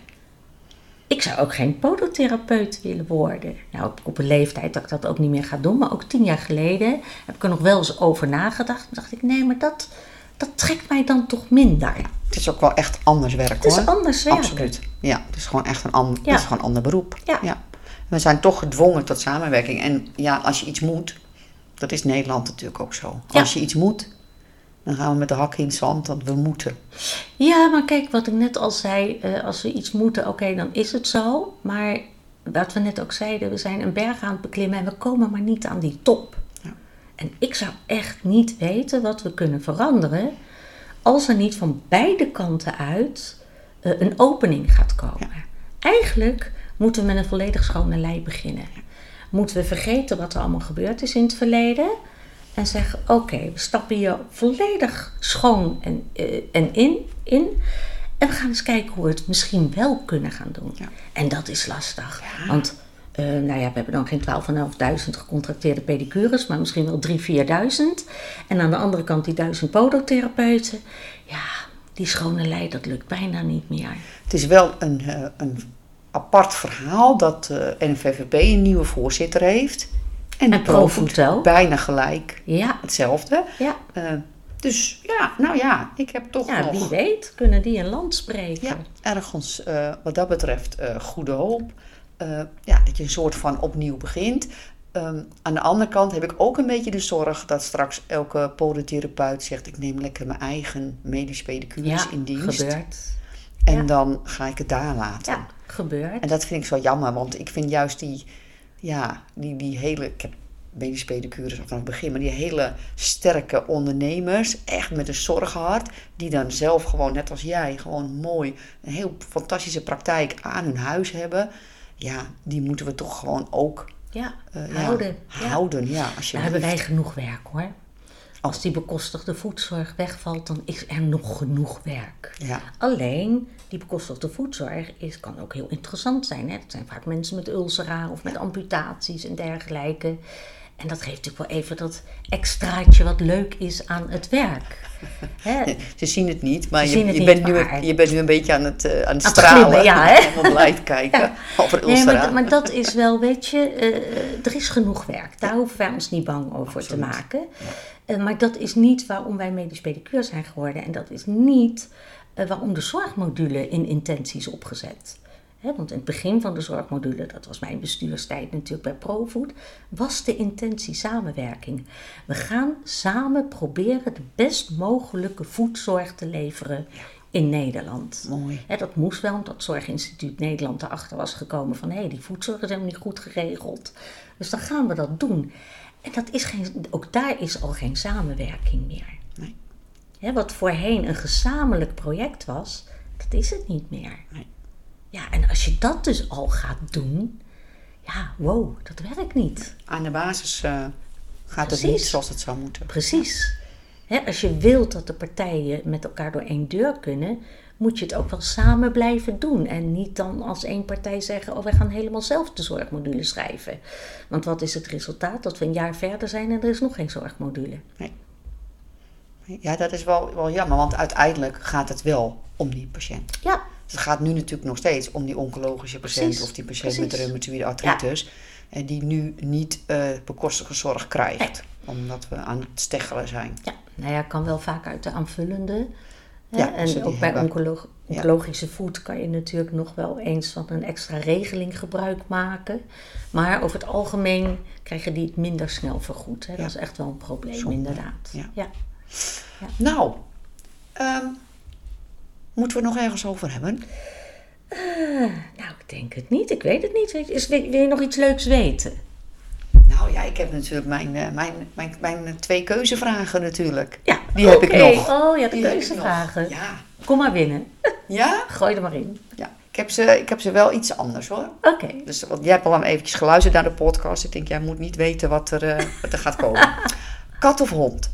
Ik zou ook geen podotherapeut willen worden. Nou, op, op een leeftijd dat ik dat ook niet meer ga doen. Maar ook tien jaar geleden heb ik er nog wel eens over nagedacht. Toen dacht ik, nee, maar dat, dat trekt mij dan toch minder. het is ook wel echt anders werk Het is hoor. anders werken. Absoluut. Ja, het is gewoon echt een, ander, Ja. het is gewoon een ander beroep. Ja. We zijn toch gedwongen tot samenwerking. En ja, als je iets moet, dat is Nederland natuurlijk ook zo. Als je iets moet, dan gaan we met de hakken in het zand, dat we moeten. Ja, maar kijk, wat ik net al zei. eh, als we iets moeten, oké, dan is het zo. Maar wat we net ook zeiden, we zijn een berg aan het beklimmen en we komen maar niet aan die top. Ja. En ik zou echt niet weten wat we kunnen veranderen als er niet van beide kanten uit eh, een opening gaat komen. Eigenlijk moeten we met een volledig schone lei beginnen. Moeten we vergeten wat er allemaal gebeurd is in het verleden en zeggen: Oké, we stappen hier volledig schoon en, eh, en in, in. En we gaan eens kijken hoe we het misschien wel kunnen gaan doen. Ja. En dat is lastig. Want eh, nou ja, we hebben dan geen 12.500 gecontracteerde pedicures, maar misschien wel 3.000, 4.000. En aan de andere kant die 1000 podotherapeuten. Ja, die schone lei, dat lukt bijna niet meer. Het is wel een, eh, een apart verhaal dat eh NVVP een nieuwe voorzitter heeft. En, En ook. bijna gelijk Ja, hetzelfde. ja. Eh, dus ja, nou ja, ik heb toch ja nog wie weet kunnen die een land spreken. ja, ergens eh, wat dat betreft eh, goede hoop. Ja, dat je een soort van opnieuw begint. Ehm, aan de andere kant heb ik ook een beetje de zorg dat straks elke podotherapeut zegt: ik neem lekker mijn eigen medisch pedicures Ja, in dienst. gebeurt. En ja. dan ga ik het daar laten. Ja, gebeurt. En dat vind ik zo jammer, want ik vind juist die, ja, die, die hele, ik heb medisch pedicures vanaf het begin, maar die hele sterke ondernemers, echt met een zorghart, die dan zelf gewoon, net als jij, gewoon mooi, een heel fantastische praktijk aan hun huis hebben. Ja, die moeten we toch gewoon ook Ja, eh, houden. Ja. houden. Ja, als je hebben wij genoeg werk hoor. Als die bekostigde voedzorg wegvalt, dan is er nog genoeg werk. Ja, Alleen, die bekostigde voedzorg is, kan ook heel interessant zijn. Hè? Dat zijn vaak mensen met ulcera of met amputaties en dergelijke. En dat geeft natuurlijk wel even dat extraatje wat leuk is aan het werk. Hè? ze zien het niet, maar je, het je, niet, bent nu, je bent nu een beetje aan het, eh, aan het het stralen. glimmen, ja, hè? Kijken Ja. over Nee, ulcera. maar, maar dat is wel, weet je, eh, er is genoeg werk. Daar hoeven wij ons niet bang over te maken. Eh, maar dat is niet waarom wij medisch pedicure zijn geworden. En dat is niet waarom de zorgmodule in intentie is opgezet. Want in het begin van de zorgmodule, dat was mijn bestuurstijd natuurlijk bij ProFood, was de intentie samenwerking. We gaan samen proberen de best mogelijke voedzorg te leveren in Nederland. Mooi. Dat moest wel, omdat het Zorginstituut Nederland erachter was gekomen van hé, die voedzorg is helemaal niet goed geregeld. Dus dan gaan we dat doen. En dat is geen, ook daar is al geen samenwerking meer. Nee. Hè, wat voorheen een gezamenlijk project was, dat is het niet meer. Nee. Ja, en als je dat dus al gaat doen, ja, wow, dat werkt niet. Aan de basis eh, gaat het niet zoals het zou moeten. Precies. Hè, als je wilt dat de partijen met elkaar door één deur kunnen, moet je het ook wel samen blijven doen. En niet dan als één partij zeggen, oh wij gaan helemaal zelf de zorgmodule schrijven. Want wat is het resultaat? Dat we een jaar verder zijn en er is nog geen zorgmodule. Ja, dat is wel, wel jammer, want uiteindelijk gaat het wel om die patiënt. Ja, Het gaat nu natuurlijk nog steeds om die oncologische patiënt Precies, of die patiënt met reumatoïde artritis. En die nu niet eh bekostigde zorg krijgt, omdat we aan het steggelen zijn. ja. Nou ja, kan wel vaak uit de aanvullende? Ja, en ook bij oncolo- Ja. oncologische voet kan je natuurlijk nog wel eens van een extra regeling gebruik maken. Maar over het algemeen krijgen die het minder snel vergoed. Hè? Ja. Dat is echt wel een probleem, Zonde. inderdaad. Ja. Ja. Nou, ehm, moeten we het nog ergens over hebben? Nou, ik denk het niet. Ik weet het niet. Is, wil wil je nog iets leuks weten? Nou ja, ik heb natuurlijk mijn, eh, mijn, mijn, mijn twee keuzevragen natuurlijk. Ja, Die heb ik nog. Oh ja, de Die keuzevragen. Ja. Kom maar binnen. Ja? Gooi er maar in. Ja. Ik heb, ze, ik heb ze wel iets anders hoor. Oké. Dus, want jij hebt al eventjes geluisterd naar de podcast. Ik denk, jij moet niet weten wat er, eh, wat er gaat komen. Kat of hond?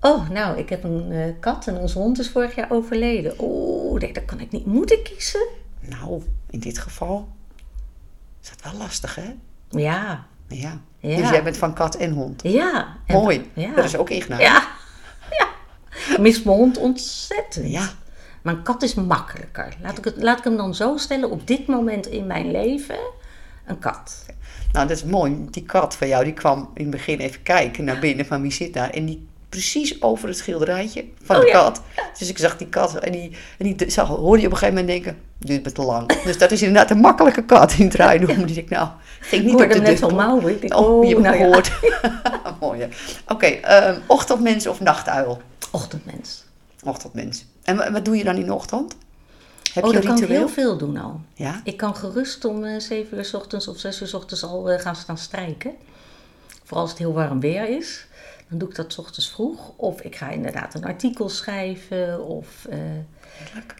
Oh, nou, ik heb een eh, kat en onze hond is vorig jaar overleden. Oeh, nee, dat kan ik niet. Moet ik kiezen? Nou, in dit geval is dat wel lastig hè? Ja. Ja. Ja. Dus jij bent van kat en hond. Ja. Mooi. Ja. Dat is ook Igna. Ja. ja. Ik mis mijn hond ontzettend. Ja. Mijn kat is makkelijker. Laat ik, het, laat ik hem dan zo stellen. Op dit moment in mijn leven, een kat. Nou, dat is mooi. Die kat van jou, die kwam in het begin even kijken naar binnen van wie zit daar. En die precies over het schilderijtje van Oh de ja. kat. Dus ik zag die kat en die, en die zag, hoorde je op een gegeven moment denken, duurt me te lang. Dus dat is inderdaad een makkelijke kat in het rijden. Die dacht ik, nou, ging niet op de net kloppen. mouwen. Ik denk, Oh, je hebt nou ja. Mooi. Oké, ehm, ochtendmens of nachtuil? Ochtendmens. Ochtendmens. En wa- wat doe je dan in de ochtend? Heb oh, je een dan kan ik heel veel doen al. Ja? Ik kan gerust om eh, 7 uur s ochtends of 6 uur s ochtends al eh, gaan staan strijken. Vooral als het heel warm weer is. Dan doe ik dat 's ochtends vroeg. Of ik ga inderdaad een artikel schrijven. Of, eh,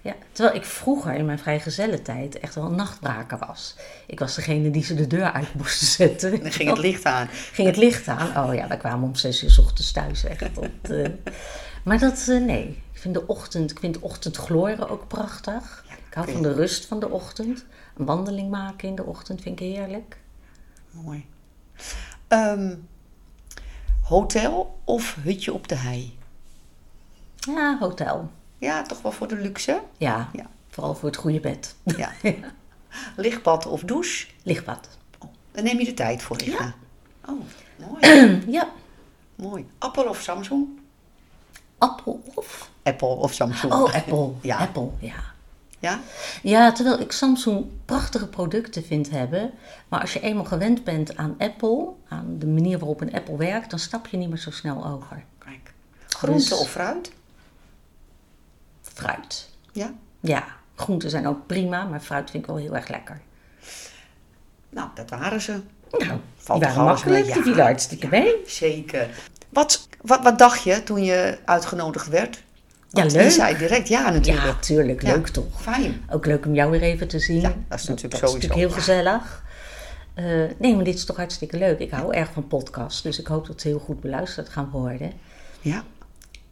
ja. Terwijl ik vroeger in mijn vrijgezellentijd echt wel een nachtbraker was. Ik was degene die ze de deur uit moest zetten. Dan ging het licht aan. Ging het licht aan? Oh ja, wij kwamen om 6 uur s ochtends thuis. Echt. Dat, eh, Maar dat, eh, nee. Ik vind de ochtend, ik vind de ochtend gloren ook prachtig. Ik hou van de rust van de ochtend. Een wandeling maken in de ochtend vind ik heerlijk. Mooi. Ehm, hotel of hutje op de hei? Ja, hotel. Ja, toch wel voor de luxe. Ja, Ja. vooral voor het goede bed. Ja. Lichtbad of douche? Lichtbad. Oh, daar neem je de tijd voor, Igna. Oh, mooi. Ja, mooi. Apple of Samsung? appel of? Apple of Samsung. Oh, Apple. Ja. Apple, ja. Ja? Ja, terwijl ik Samsung prachtige producten vind hebben. Maar als je eenmaal gewend bent aan Apple, aan de manier waarop een Apple werkt, dan stap je niet meer zo snel over. Kijk. Groente Dus- of fruit? Fruit. Ja? Ja, groenten zijn ook prima, maar fruit vind ik wel heel erg lekker. Nou, dat waren ze. Nou, Valt die waren mee? makkelijk, die Ja. hartstikke mee. Zeker. Wat, wat, wat dacht je toen je uitgenodigd werd? Ja, Want leuk. Zei direct ja natuurlijk. Ja, tuurlijk, Ja. leuk toch. Fijn. Ook leuk om jou weer even te zien. Ja, dat is natuurlijk dat sowieso, is natuurlijk heel gezellig. Eh, nee, maar dit is toch hartstikke leuk. Ik hou erg van podcasts, dus ik hoop dat ze heel goed beluisterd gaan worden. Ja.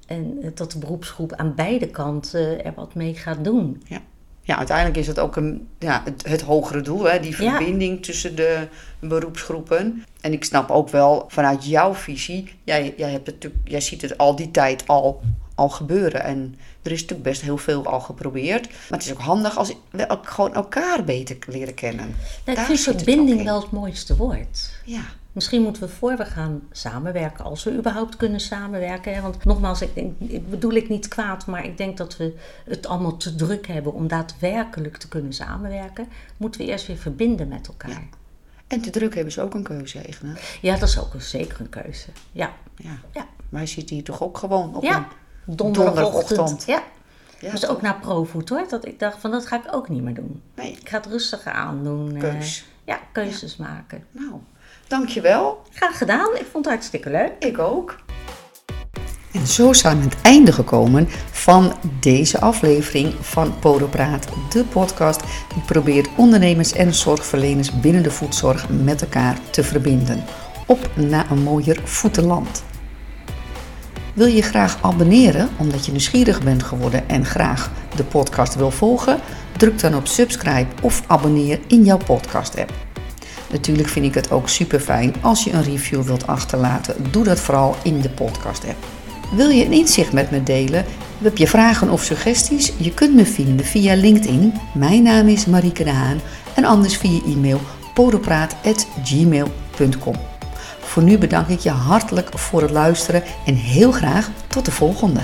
En eh, dat de beroepsgroep aan beide kanten er wat mee gaat doen. Ja. ja, uiteindelijk is het ook een, ja, het, het hogere doel, hè? die Ja. verbinding tussen de beroepsgroepen. En ik snap ook wel vanuit jouw visie, jij, jij, hebt het, natuurlijk- jij ziet het al die tijd al, al gebeuren. En er is natuurlijk best heel veel al geprobeerd. Maar het is ook handig als we ook gewoon elkaar beter leren kennen. Nou, ik Daar vind verbinding wel het mooiste woord. Ja, Misschien moeten we voor we gaan samenwerken, als we überhaupt kunnen samenwerken. Hè? Want nogmaals, ik, denk, ik bedoel ik niet kwaad, maar ik denk dat we het allemaal te druk hebben om daadwerkelijk te kunnen samenwerken. Moeten we eerst weer verbinden met elkaar. Ja. Ja, en te druk hebben ze ook een keuze, Egna. dat is ook een, zeker een keuze. Ja, Ja. ja. Wij zitten hier toch ook gewoon op ja. een... donderdagochtend. Ja. Ja, dus toch? ook naar Provoet hoor, dat ik dacht van dat ga ik ook niet meer doen. Nee, Ik ga het rustiger aandoen. eh, keus. ja, keuzes maken. Nou, dankjewel. Graag gedaan, ik vond het hartstikke leuk. Ik ook. En zo zijn we aan het einde gekomen van deze aflevering van Podopraat, de podcast die probeert ondernemers en zorgverleners binnen de voedzorg met elkaar te verbinden. Op naar een mooier voetenland. Wil je graag abonneren omdat je nieuwsgierig bent geworden en graag de podcast wil volgen? Druk dan op subscribe of abonneer in jouw podcast app. Natuurlijk vind ik het ook super fijn als je een review wilt achterlaten. Doe dat vooral in de podcast app. Wil je een inzicht met me delen? Heb je vragen of suggesties? Je kunt me vinden via LinkedIn. Mijn naam is Marieke de Haan. En anders via e-mail podopraat.gmail.com Voor nu bedank ik je hartelijk voor het luisteren en heel graag tot de volgende.